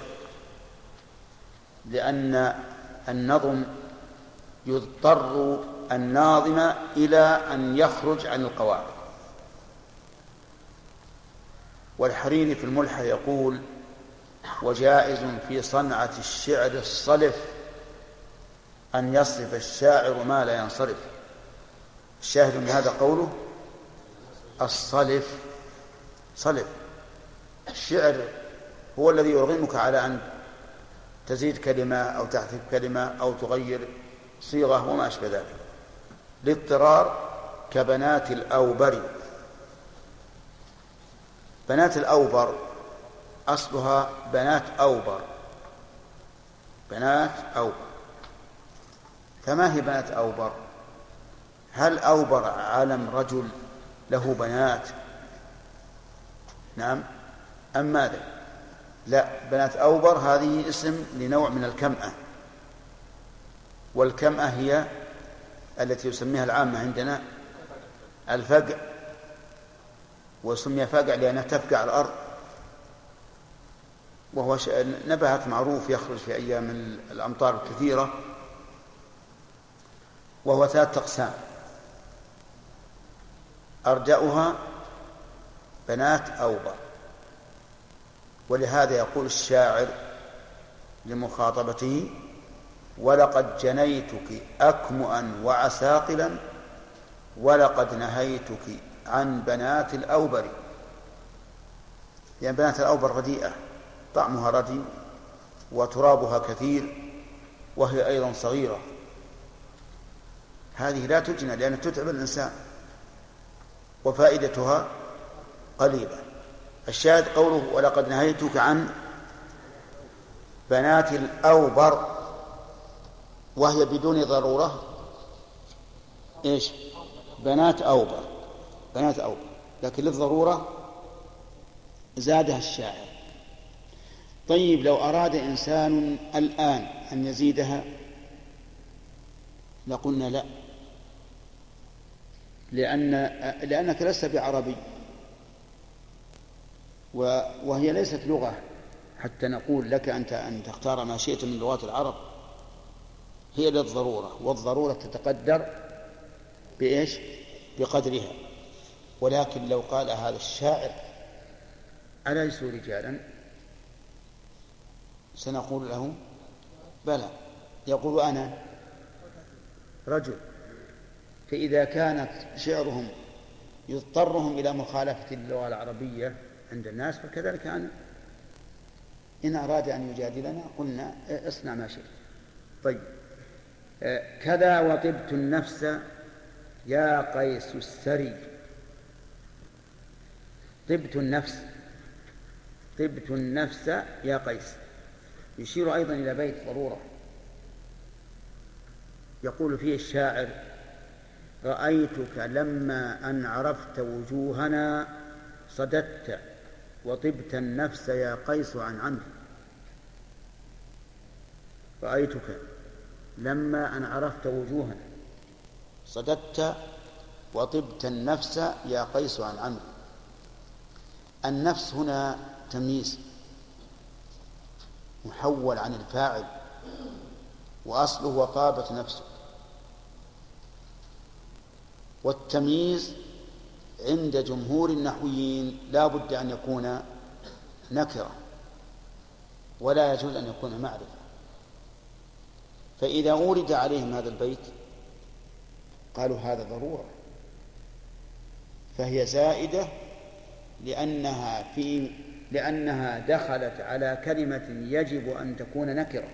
لأن النظم يضطر الناظم إلى أن يخرج عن القواعد. والحريري في الملحة يقول وجائز في صنعة الشعر الصلف أن يصرف الشاعر ما لا ينصرف. الشاهد من هذا قوله الصلف. صلف. الشعر هو الذي يرغمك على أن تزيد كلمة أو تحذف كلمة أو تغير صيغة وما أشبه ذلك. الاضطرار كبنات الأوبر. بنات الأوبر. أصلها بنات أوبر. بنات أوبر. فما هي بنات أوبر؟ هل أوبر علم رجل له بنات؟ نعم. أم ماذا؟ لا بنات أوبر هذه اسم لنوع من الكمأة. والكمأة هي التي يسميها العامة عندنا الفقع وسمي فقع لأنها تفقع الأرض. وهو نبات معروف يخرج في أيام الأمطار الكثيرة وهو ثلاثة أقسام. أرجأها بنات أوبر ولهذا يقول الشاعر لمخاطبته ولقد جنيتك أكمؤا وعساقلا ولقد نهيتك عن بنات الأوبر. يعني بنات الأوبر رديئة طعمها ردي وترابها كثير وهي أيضا صغيرة. هذه لا تجنى لأنها تتعب الإنسان. وفائدتها قليلة. الشاهد قوله ولقد نهيتك عن بنات الأوبر وهي بدون ضرورة. إيش؟ بنات أوبر. بنات أوبر. لكن للضرورة زادها الشاعر. طيب لو أراد إنسان الآن أن يزيدها لقلنا لا. لأن لأنك لست بعربي. وهي ليست لغة حتى نقول لك أنت أن تختار ما شئت من لغات العرب. هي للضرورة والضرورة تتقدر بإيش؟ بقدرها. ولكن لو قال هذا الشاعر أليسوا رجالا؟ سنقول له بلى. يقول أنا رجل. فإذا كانت شعرهم يضطرهم إلى مخالفة اللغة العربية عند الناس فكذلك أنا إن أراد أن يجادلنا قلنا اصنع ما شئت. طيب. كذا وطبت النفس يا قيس السري. طبت النفس. طبت النفس يا قيس. يشير أيضا إلى بيت ضرورة. يقول فيه الشاعر رأيتك لما أن عرفت وجوهنا صددت وطبت النفس يا قيس عن عمرو. رأيتك لما أن عرفت وجوهنا صددت وطبت النفس يا قيس عن عمرو. النفس هنا تمييز محول عن الفاعل وأصله وطابت نفسه. والتمييز عند جمهور النحويين لا بد أن يكون نكرة ولا يجوز أن يكون معرفة. فإذا أورد عليهم هذا البيت قالوا هذا ضرورة فهي زائدة لأنها في لأنها دخلت على كلمة يجب أن تكون نكرة.